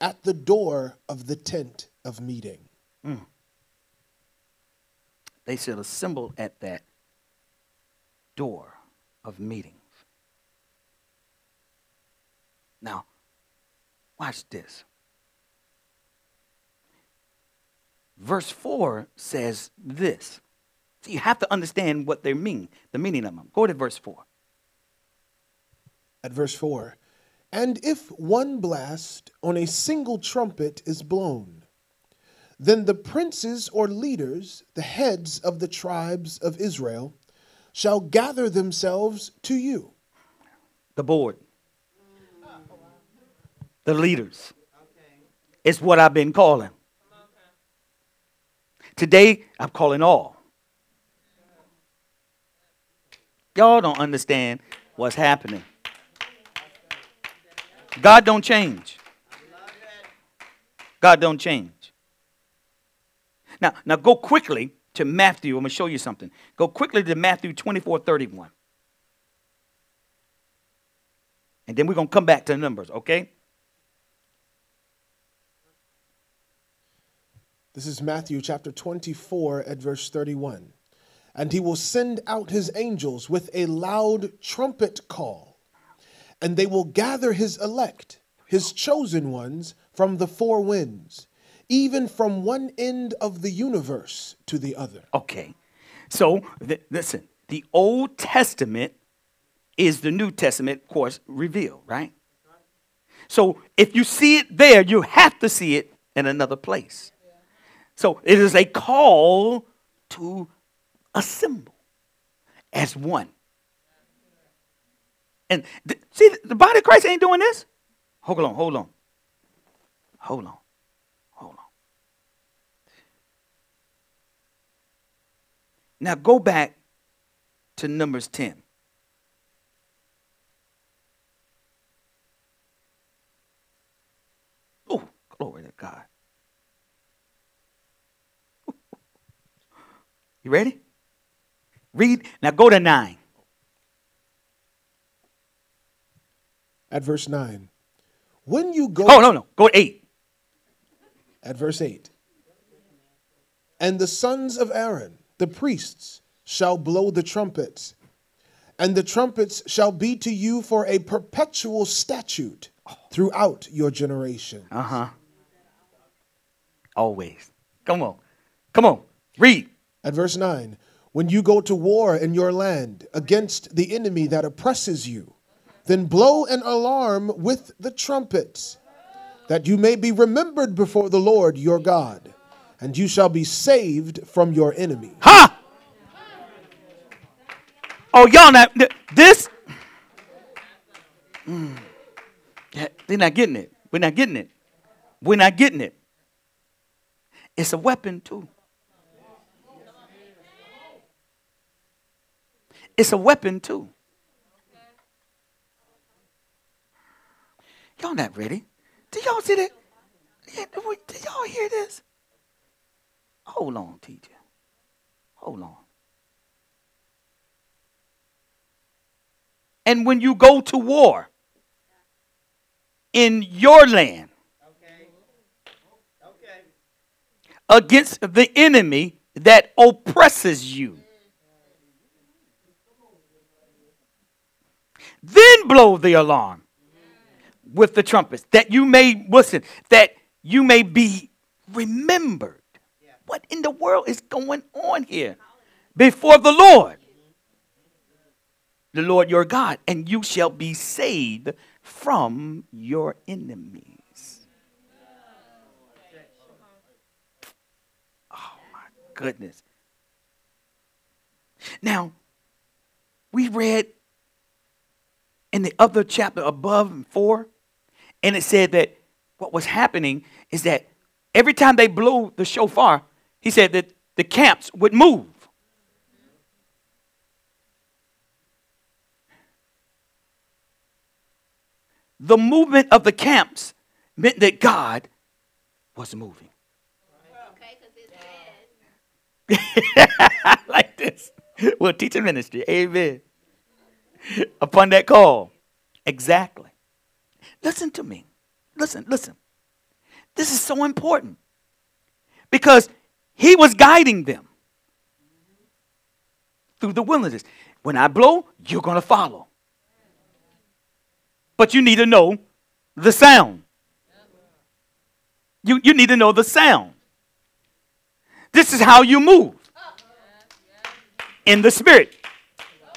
at the door of the tent of meeting. Mm. They shall assemble at that door of meetings. Now, watch this. Verse 4 says this. So you have to understand what they mean, the meaning of them. Go to verse 4. At verse 4 And if one blast on a single trumpet is blown, then the princes or leaders, the heads of the tribes of Israel, shall gather themselves to you. The board, the leaders. It's what I've been calling. Today, I'm calling all. Y'all don't understand what's happening. God don't change. God don't change. Now, now go quickly to Matthew. I'm going to show you something. Go quickly to Matthew 24 31. And then we're going to come back to numbers, okay? This is Matthew chapter 24 at verse 31. And he will send out his angels with a loud trumpet call, and they will gather his elect, his chosen ones, from the four winds, even from one end of the universe to the other. Okay. So, th- listen, the Old Testament is the New Testament, of course, revealed, right? So, if you see it there, you have to see it in another place. So, it is a call to assemble as one. And th- see, the body of Christ ain't doing this. Hold on, hold on. Hold on. Hold on. Now go back to Numbers 10. Oh, glory to God. You ready? Read. Now go to 9. At verse 9. When you go Oh, no, no. Go to 8. at verse 8. And the sons of Aaron, the priests, shall blow the trumpets, and the trumpets shall be to you for a perpetual statute throughout your generation. Uh huh. Always. Come on. Come on. Read. At verse 9, when you go to war in your land against the enemy that oppresses you, then blow an alarm with the trumpets, that you may be remembered before the Lord your God, and you shall be saved from your enemy. Ha! Oh, y'all not this. Mm. Not getting it. We're not getting it. We're not getting it. It's a weapon too. It's a weapon too. Y'all not ready. Do y'all see that? Did y'all hear this? Hold on, teacher. Hold on. And when you go to war in your land Okay. Okay. against the enemy that oppresses you, then blow the alarm with the trumpets that you may listen that you may be remembered. What in the world is going on here? Before the lord the lord your god and you shall be saved from your enemies. Oh my goodness. Now we read in the other chapter above in four and it said that what was happening is that every time they blew the shofar, he said that the camps would move. The movement of the camps meant that God was moving. Okay, [laughs] like this. We'll teach a ministry. Amen. [laughs] Upon that call. Exactly. Listen to me. Listen, listen. This is so important because he was guiding them through the wilderness. When I blow, you're going to follow. But you need to know the sound. You, you need to know the sound. This is how you move in the spirit.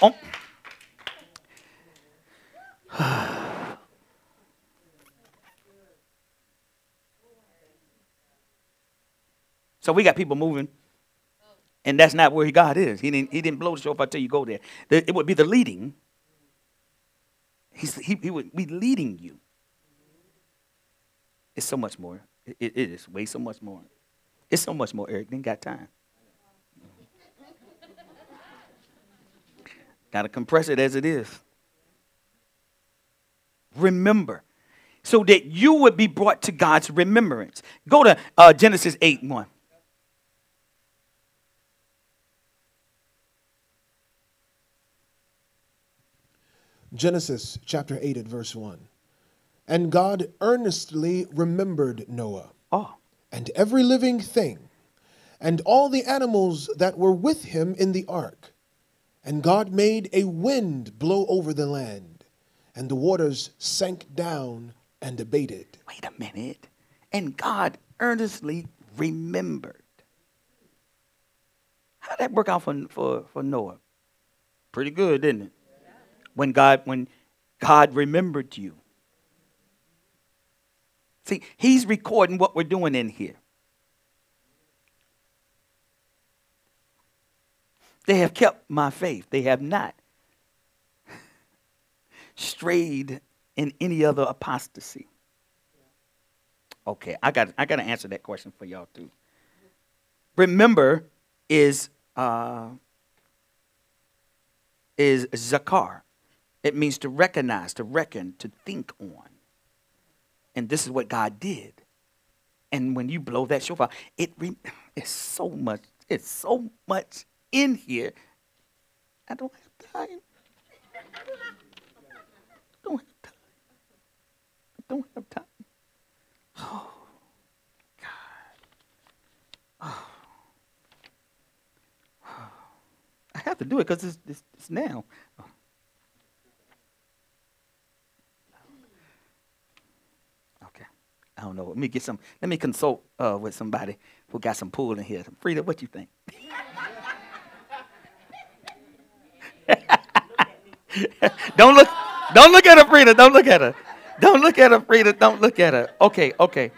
Oh. [sighs] So we got people moving, and that's not where he God is. He didn't, he didn't blow the shofar till you go there. The- It would be the leading. He's, he, he would be leading you. It's so much more. It, it- is way so much more. It's so much more, Eric. Didn't got time. [laughs] Got to compress it as it is. Remember, so that you would be brought to God's remembrance. Go to uh, Genesis 8 1. Genesis chapter 8 at verse 1. And God earnestly remembered Noah Oh, and every living thing and all the animals that were with him in the ark. And God made a wind blow over the land, and the waters sank down and abated. wait a minute. And God earnestly remembered. How did that work out for, for, for Noah? Pretty good, didn't it? When God when God remembered you. See, he's recording what we're doing in here. They have kept my faith. They have not strayed in any other apostasy. Okay, I got I got to answer that question for y'all too. Remember is uh, is zakar. It means to recognize, to reckon, to think on. And this is what God did. And when you blow that shofar, it re- [sighs] it's so much. It's so much in here. I don't have time. I don't have time. I don't have time. Oh, God. Oh. oh. I have to do it because it's, it's, it's now. Okay. I don't know. Let me get some. Let me consult uh, with somebody who got some pool in here. Frida, what you think? [laughs] don't look. Don't look at her, Frida. Don't look at her. [laughs] Don't look at her, Frida. Don't look at her. Okay. Okay.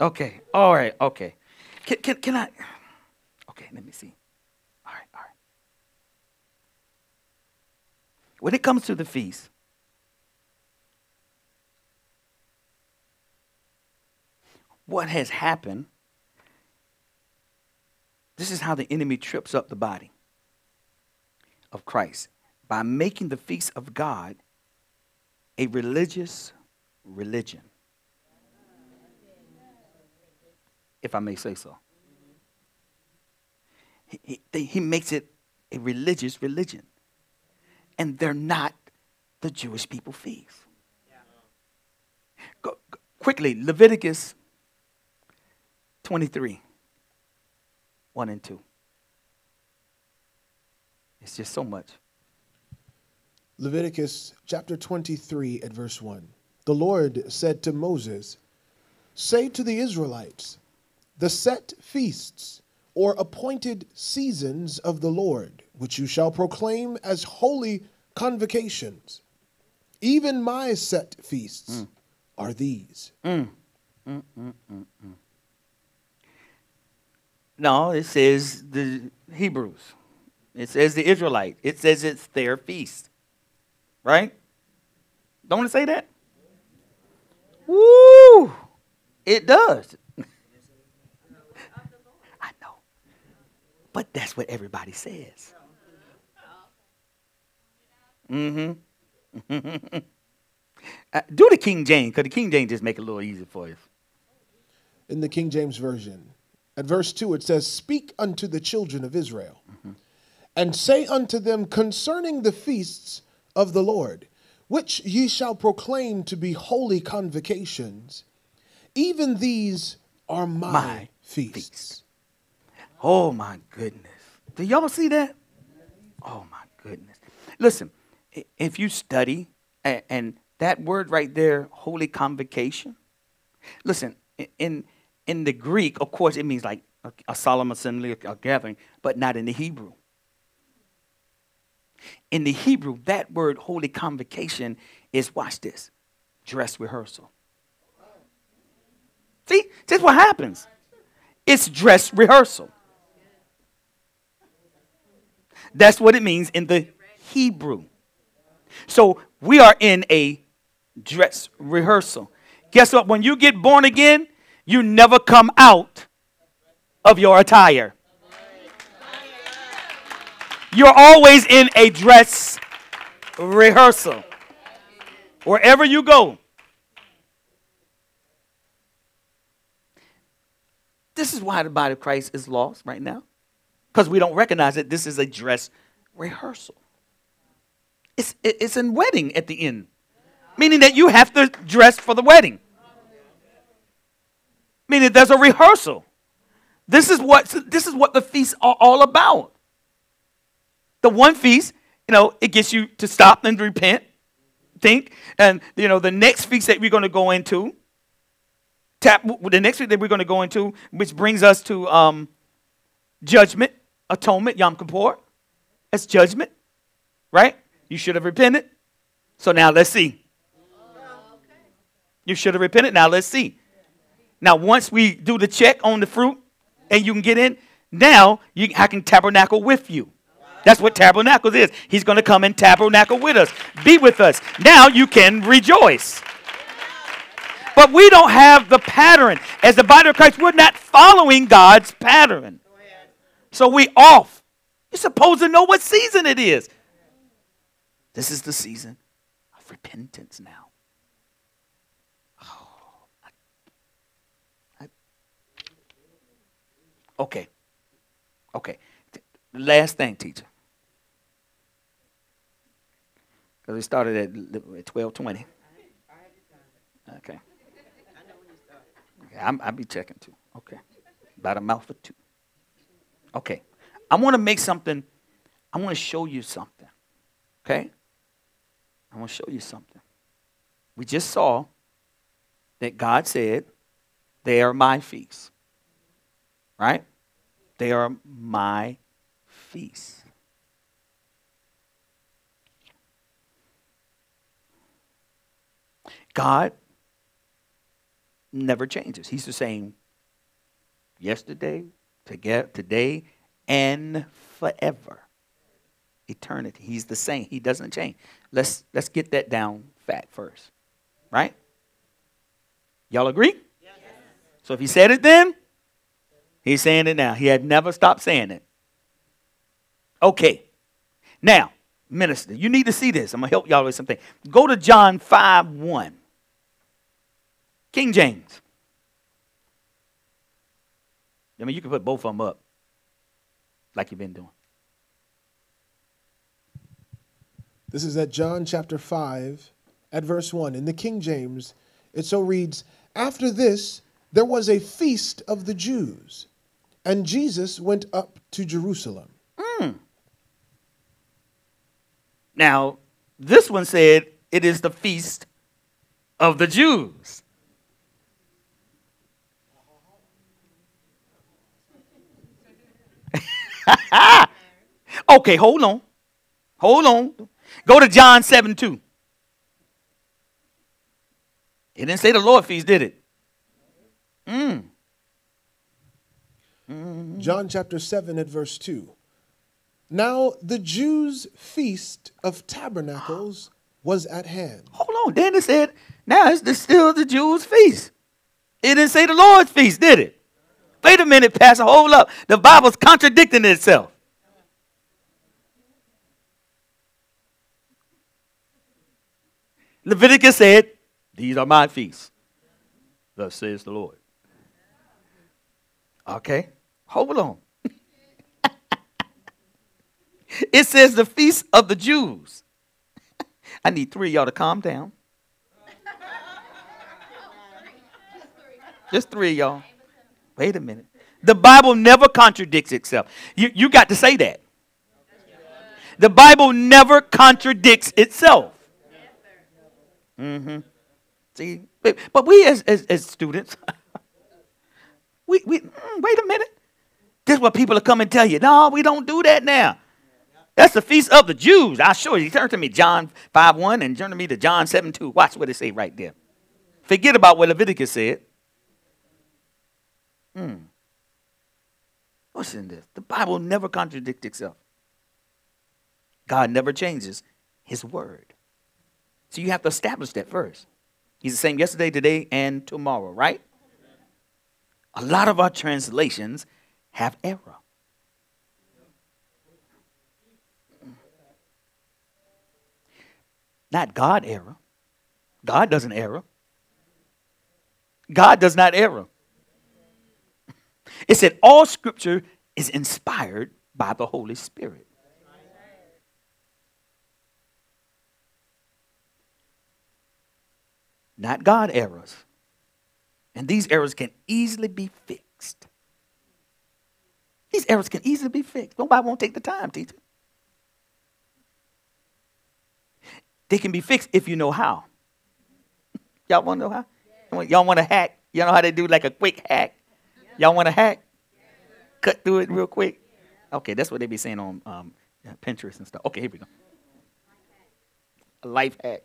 Okay. All right. Okay. Can, can, can I? Okay. Let me see. All right. All right. When it comes to the feast, what has happened? This is how the enemy trips up the body. of Christ by making the feast of God a religious religion. If I may say so. He, he, he makes it a religious religion. And they're not the Jewish people feast. Go, go, quickly, Leviticus 23 1 and 2. It's just so much. Leviticus chapter 23 at verse 1. The Lord said to Moses, Say to the Israelites, the set feasts or appointed seasons of the Lord, which you shall proclaim as holy convocations. Even my set feasts mm. are these. Mm. Mm, no, it says the Hebrews. It says the Israelite. It says it's their feast. Right? Don't it say that? Woo! It does. [laughs] I know. But that's what everybody says. Mm-hmm. [laughs] Uh, do the King James, because the King James just make it a little easier for you. In the King James Version, at verse 2, it says, Speak unto the children of Israel, and say unto them concerning the feasts of the Lord, which ye shall proclaim to be holy convocations, even these are my, My feasts. feasts. Oh my goodness. Do y'all see that? Oh my goodness. Listen, if you study, and that word right there, holy convocation, listen, in, in the Greek, of course, it means like a, a solemn assembly, a gathering, but not in the Hebrew. In the Hebrew, that word holy convocation is, watch this, dress rehearsal. See, this is what happens. It's dress rehearsal. That's what it means in the Hebrew. So we are in a dress rehearsal. Guess what? When you get born again, you never come out of your attire. You're always in a dress rehearsal. Wherever you go. This is why the body of Christ is lost right now. Because we don't recognize that this is a dress rehearsal. It's, it- it's a wedding at the end, meaning that you have to dress for the wedding. Meaning there's a rehearsal. This is what this is what the feasts are all about. The one feast, you know, it gets you to stop and repent, think, and you know the next feast that we're going to go into, tap the next week that we're going to go into, which brings us to um, judgment, atonement, Yom Kippur. That's judgment, right? You should have repented. So now let's see. You should have repented. Now let's see. Now once we do the check on the fruit and you can get in, now you, I can tabernacle with you. That's what tabernacles is. He's going to come and tabernacle with us, be with us. Now you can rejoice. But we don't have the pattern. As the body of Christ, we're not following God's pattern. So we off. You're supposed to know what season it is. This is the season of repentance now. Oh, I- I- okay. Okay. Last thing, teacher. Because we started at l- at 1220. Okay. Okay, I'm, I'll be checking too. Okay. About a mouth or two. Okay. I want to make something, I want to show you something. Okay? I want to show you something. We just saw that God said, They are my feasts. Right? They are my feasts. God never changes. He's the same yesterday, today, and forever. Eternity. He's the same. He doesn't change. Let's let's get that down fat first. Right? Y'all agree? So if he said it then, he's saying it now. He had never stopped saying it. Okay. Now, minister, you need to see this. I'm going to help y'all with something. Go to John 5 1. King James. I mean, you can put both of them up like you've been doing. This is at John chapter 5, at verse 1. In the King James, it so reads After this, there was a feast of the Jews, and Jesus went up to Jerusalem. Mm. Now, this one said it is the feast of the Jews. [laughs] okay, hold on. Hold on. Go to John 7 2. It didn't say the Lord feast, did it? Mmm. John chapter 7 at verse 2. Now the Jews' feast of tabernacles was at hand. Hold on. Then it said, now it's the, still the Jews' feast. It didn't say the Lord's feast, did it? Wait a minute, Pastor. Hold up. The Bible's contradicting itself. Leviticus said, These are my feasts. Thus says the Lord. Okay, hold on. [laughs] it says the feast of the Jews. [laughs] I need three of y'all to calm down. [laughs] Just three y'all. Wait a minute. The Bible never contradicts itself. You, you got to say that. The Bible never contradicts itself. Mm-hmm. See, but, we as, as, as students, [laughs] we, we mm, wait a minute. This is what people are coming and tell you. No, we don't do that now. That's the feast of the Jews. I'll show you. Turn to me, John 5 1, and turn to me to John 7 2. Watch what it say right there. Forget about what Leviticus said. Mm. What's in this? The Bible never contradicts itself. God never changes his word. So you have to establish that first. He's the same yesterday, today, and tomorrow, right? A lot of our translations have error. Not God error. God doesn't error. God does not error. It said all scripture is inspired by the Holy Spirit. Not God errors. And these errors can easily be fixed. These errors can easily be fixed. Nobody won't take the time, teacher. They can be fixed if you know how. [laughs] Y'all want to know how? Y'all want to hack? Y'all know how they do like a quick hack? Y'all want to hack? Cut through it real quick? Okay, that's what they be saying on um, Pinterest and stuff. Okay, here we go. A life hack.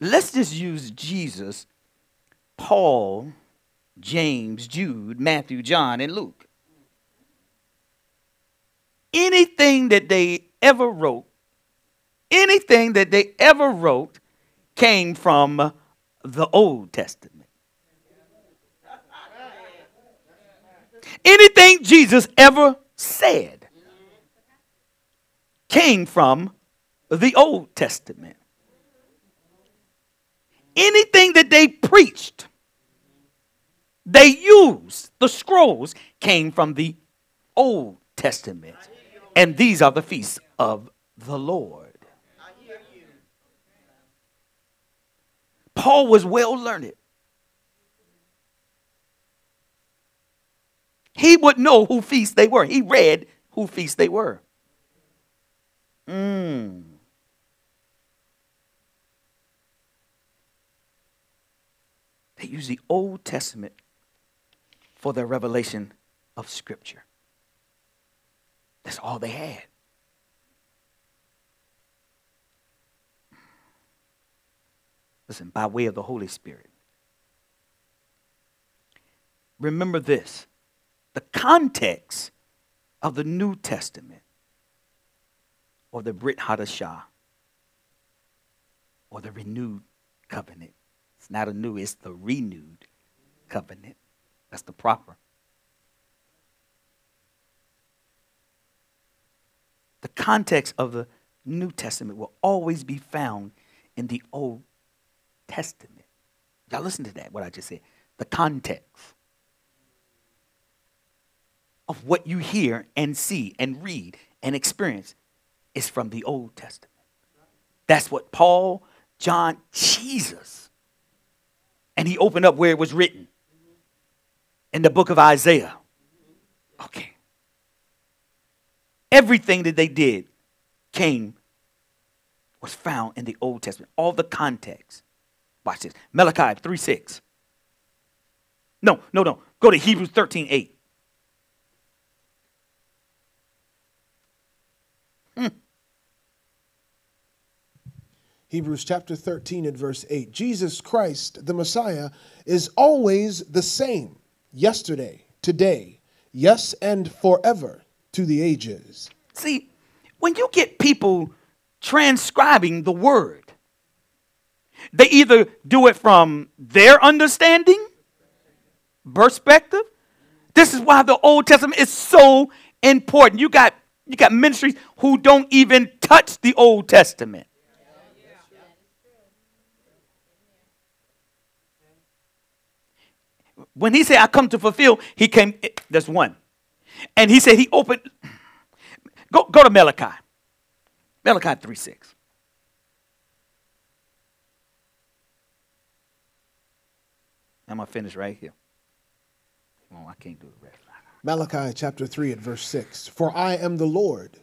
Let's just use Jesus, Paul, James, Jude, Matthew, John, and Luke. Anything that they ever wrote, anything that they ever wrote came from the Old Testament. Anything Jesus ever said came from the Old Testament. Anything that they preached, they used, the scrolls came from the Old Testament. And these are the feasts of the Lord. Paul was well learned. He would know who feasts they were. He read who feasts they were. Mm. They use the Old Testament for their revelation of Scripture. That's all they had. Listen, by way of the Holy Spirit. Remember this the context of the New Testament or the Brit Hadashah or the renewed covenant. It's not a new, it's the renewed covenant. That's the proper. the context of the New Testament will always be found in the Old Testament. Y'all listen to that, what I just said. The context of what you hear and see and read and experience is from the Old Testament. That's what Paul, John, Jesus, and he opened up where it was written in the book of Isaiah. Okay. Everything that they did came, was found in the Old Testament. All the context. Watch this. Malachi 3 6. No, no, no. Go to Hebrews 13 8. Mm. Hebrews chapter 13 and verse 8. Jesus Christ, the Messiah, is always the same yesterday, today, yes, and forever to the ages. See, when you get people transcribing the word, they either do it from their understanding, perspective. This is why the Old Testament is so important. You got you got ministries who don't even touch the Old Testament. When he said, I come to fulfill, he came, that's one. And he said, he opened, go, go to Malachi. Malachi 3 6. I'm going to finish right here. Oh, I can't do the rest. Malachi chapter 3 and verse 6. For I am the Lord,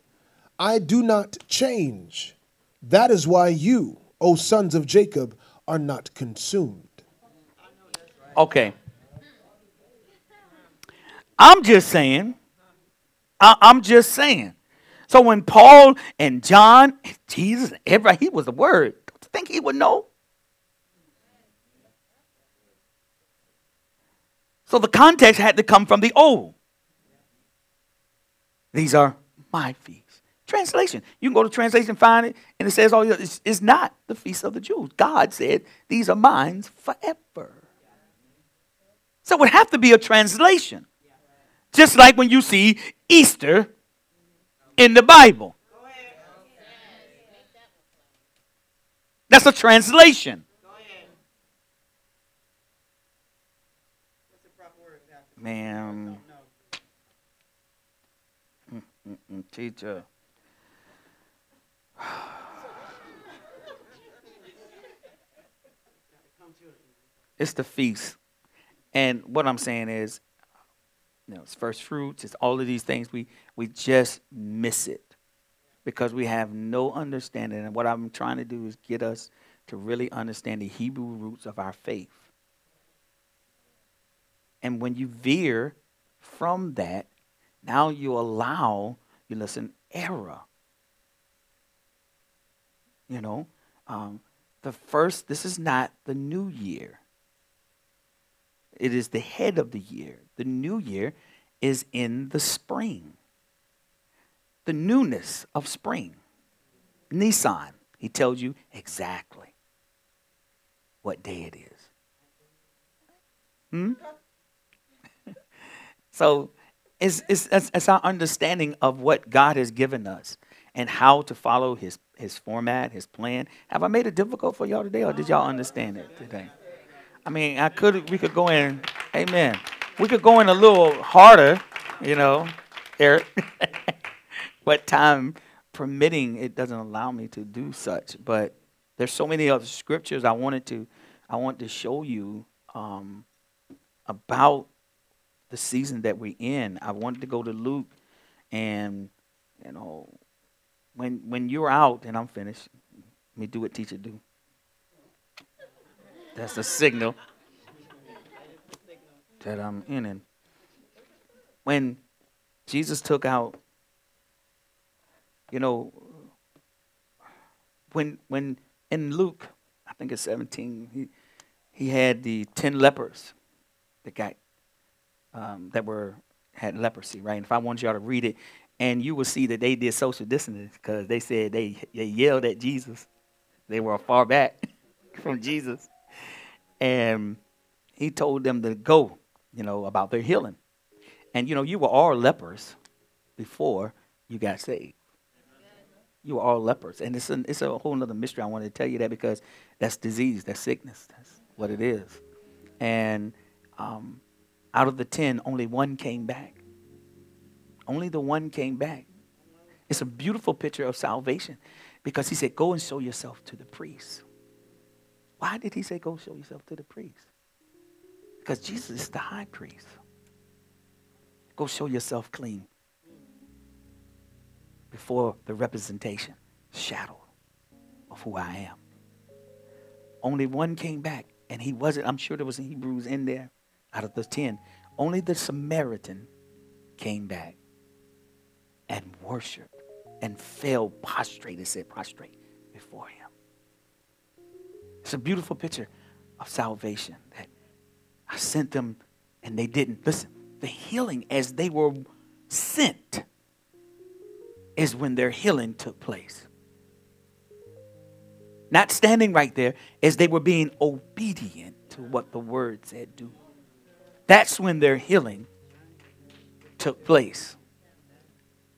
I do not change. That is why you, O sons of Jacob, are not consumed. Okay. I'm just saying. I, am just saying. So when Paul and John, Jesus, everybody, he was the word. Don't you think he would know? So the context had to come from the old. These are my feasts. Translation. You can go to translation, find it, and it says, oh, it's, it's not the feast of the Jews. God said, these are mine forever. So it would have to be a translation. Just like when you see Easter in the Bible. That's a translation. Man. Mm-mm, teacher. It's the feast. And what I'm saying is, you know, it's first fruits, it's all of these things. We we just miss it because we have no understanding. And what I'm trying to do is get us to really understand the Hebrew roots of our faith. And when you veer from that, now you allow, you listen, error. You know, um, the first, this is not the new year. It is the head of the year. The new year is in the spring. The newness of spring. Nisan, he tells you exactly what day it is. Hmm? [laughs] so it's, it's, it's, our understanding of what God has given us and how to follow his, his format, his plan. Have I made it difficult for y'all today, or did y'all understand it today? I mean, I could we could go in, amen. We could go in a little harder, you know, Eric. [laughs] but time permitting, it doesn't allow me to do such. But there's so many other scriptures I wanted to, I want to show you um, about the season that we're in. I wanted to go to Luke, and you know, when when you're out, and I'm finished. Let me do what teacher do. That's a signal that I'm in. And when Jesus took out, you know, when when in Luke, I think it's 17, he he had the ten lepers that got um, that were had leprosy, right? And if I want y'all to read it, and you will see that they did social distancing because they said they they yelled at Jesus. They were far back [laughs] from Jesus and he told them to go, you know, about their healing. And you know, you were all lepers before you got saved. You were all lepers. And it's, an, it's a whole other mystery. I wanted to tell you that because that's disease, that's sickness. That's what it is. And um, out of the 10, only one came back. Only the one came back. It's a beautiful picture of salvation because he said, Go and show yourself to the priest. Why did he say, Go show yourself to the priest? Because Jesus is the high priest. Go show yourself clean before the representation, shadow of who I am. Only one came back, and he wasn't, I'm sure there was Hebrews in there out of the 10. Only the Samaritan came back and worshiped and fell prostrate and said, prostrate before him. It's a beautiful picture of salvation that I sent them and they didn't. Listen, the healing as they were sent is when their healing took place. Not standing right there as they were being obedient to what the word said do. That's when their healing took place.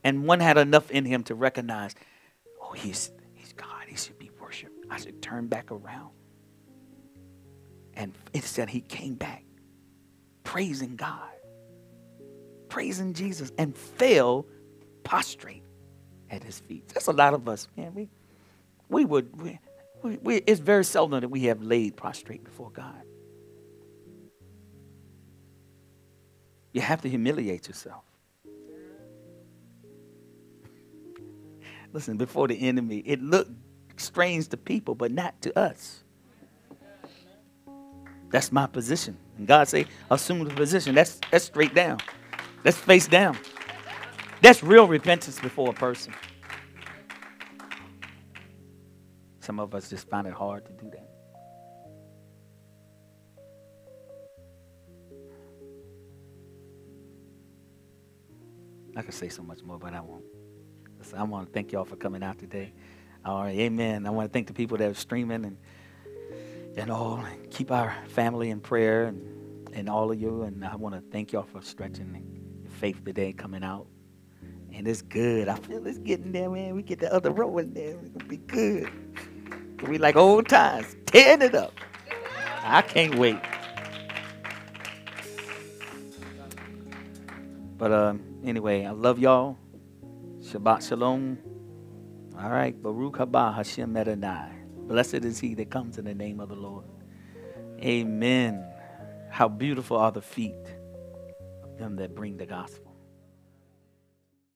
And one had enough in him to recognize, oh, he's, he's God. He should be worshiped. I should turn back around. And instead, he came back praising God, praising Jesus, and fell prostrate at his feet. That's a lot of us, man. We, we would, we, we, it's very seldom that we have laid prostrate before God. You have to humiliate yourself. [laughs] Listen, before the enemy, it looked strange to people, but not to us. That's my position. And God say, assume the position. That's that's straight down. That's face down. That's real repentance before a person. Some of us just find it hard to do that. I could say so much more, but I won't. Listen, I want to thank y'all for coming out today. All right, amen. I want to thank the people that are streaming and and all. And keep our family in prayer and, and all of you. And I want to thank y'all for stretching your faith today, coming out. And it's good. I feel it's getting there, man. We get the other row in there. It's going to be good. We like old times, tearing it up. I can't wait. But um, anyway, I love y'all. Shabbat Shalom. All right. Baruch haba Hashem Adonai. Blessed is he that comes in the name of the Lord. Amen. How beautiful are the feet of them that bring the gospel.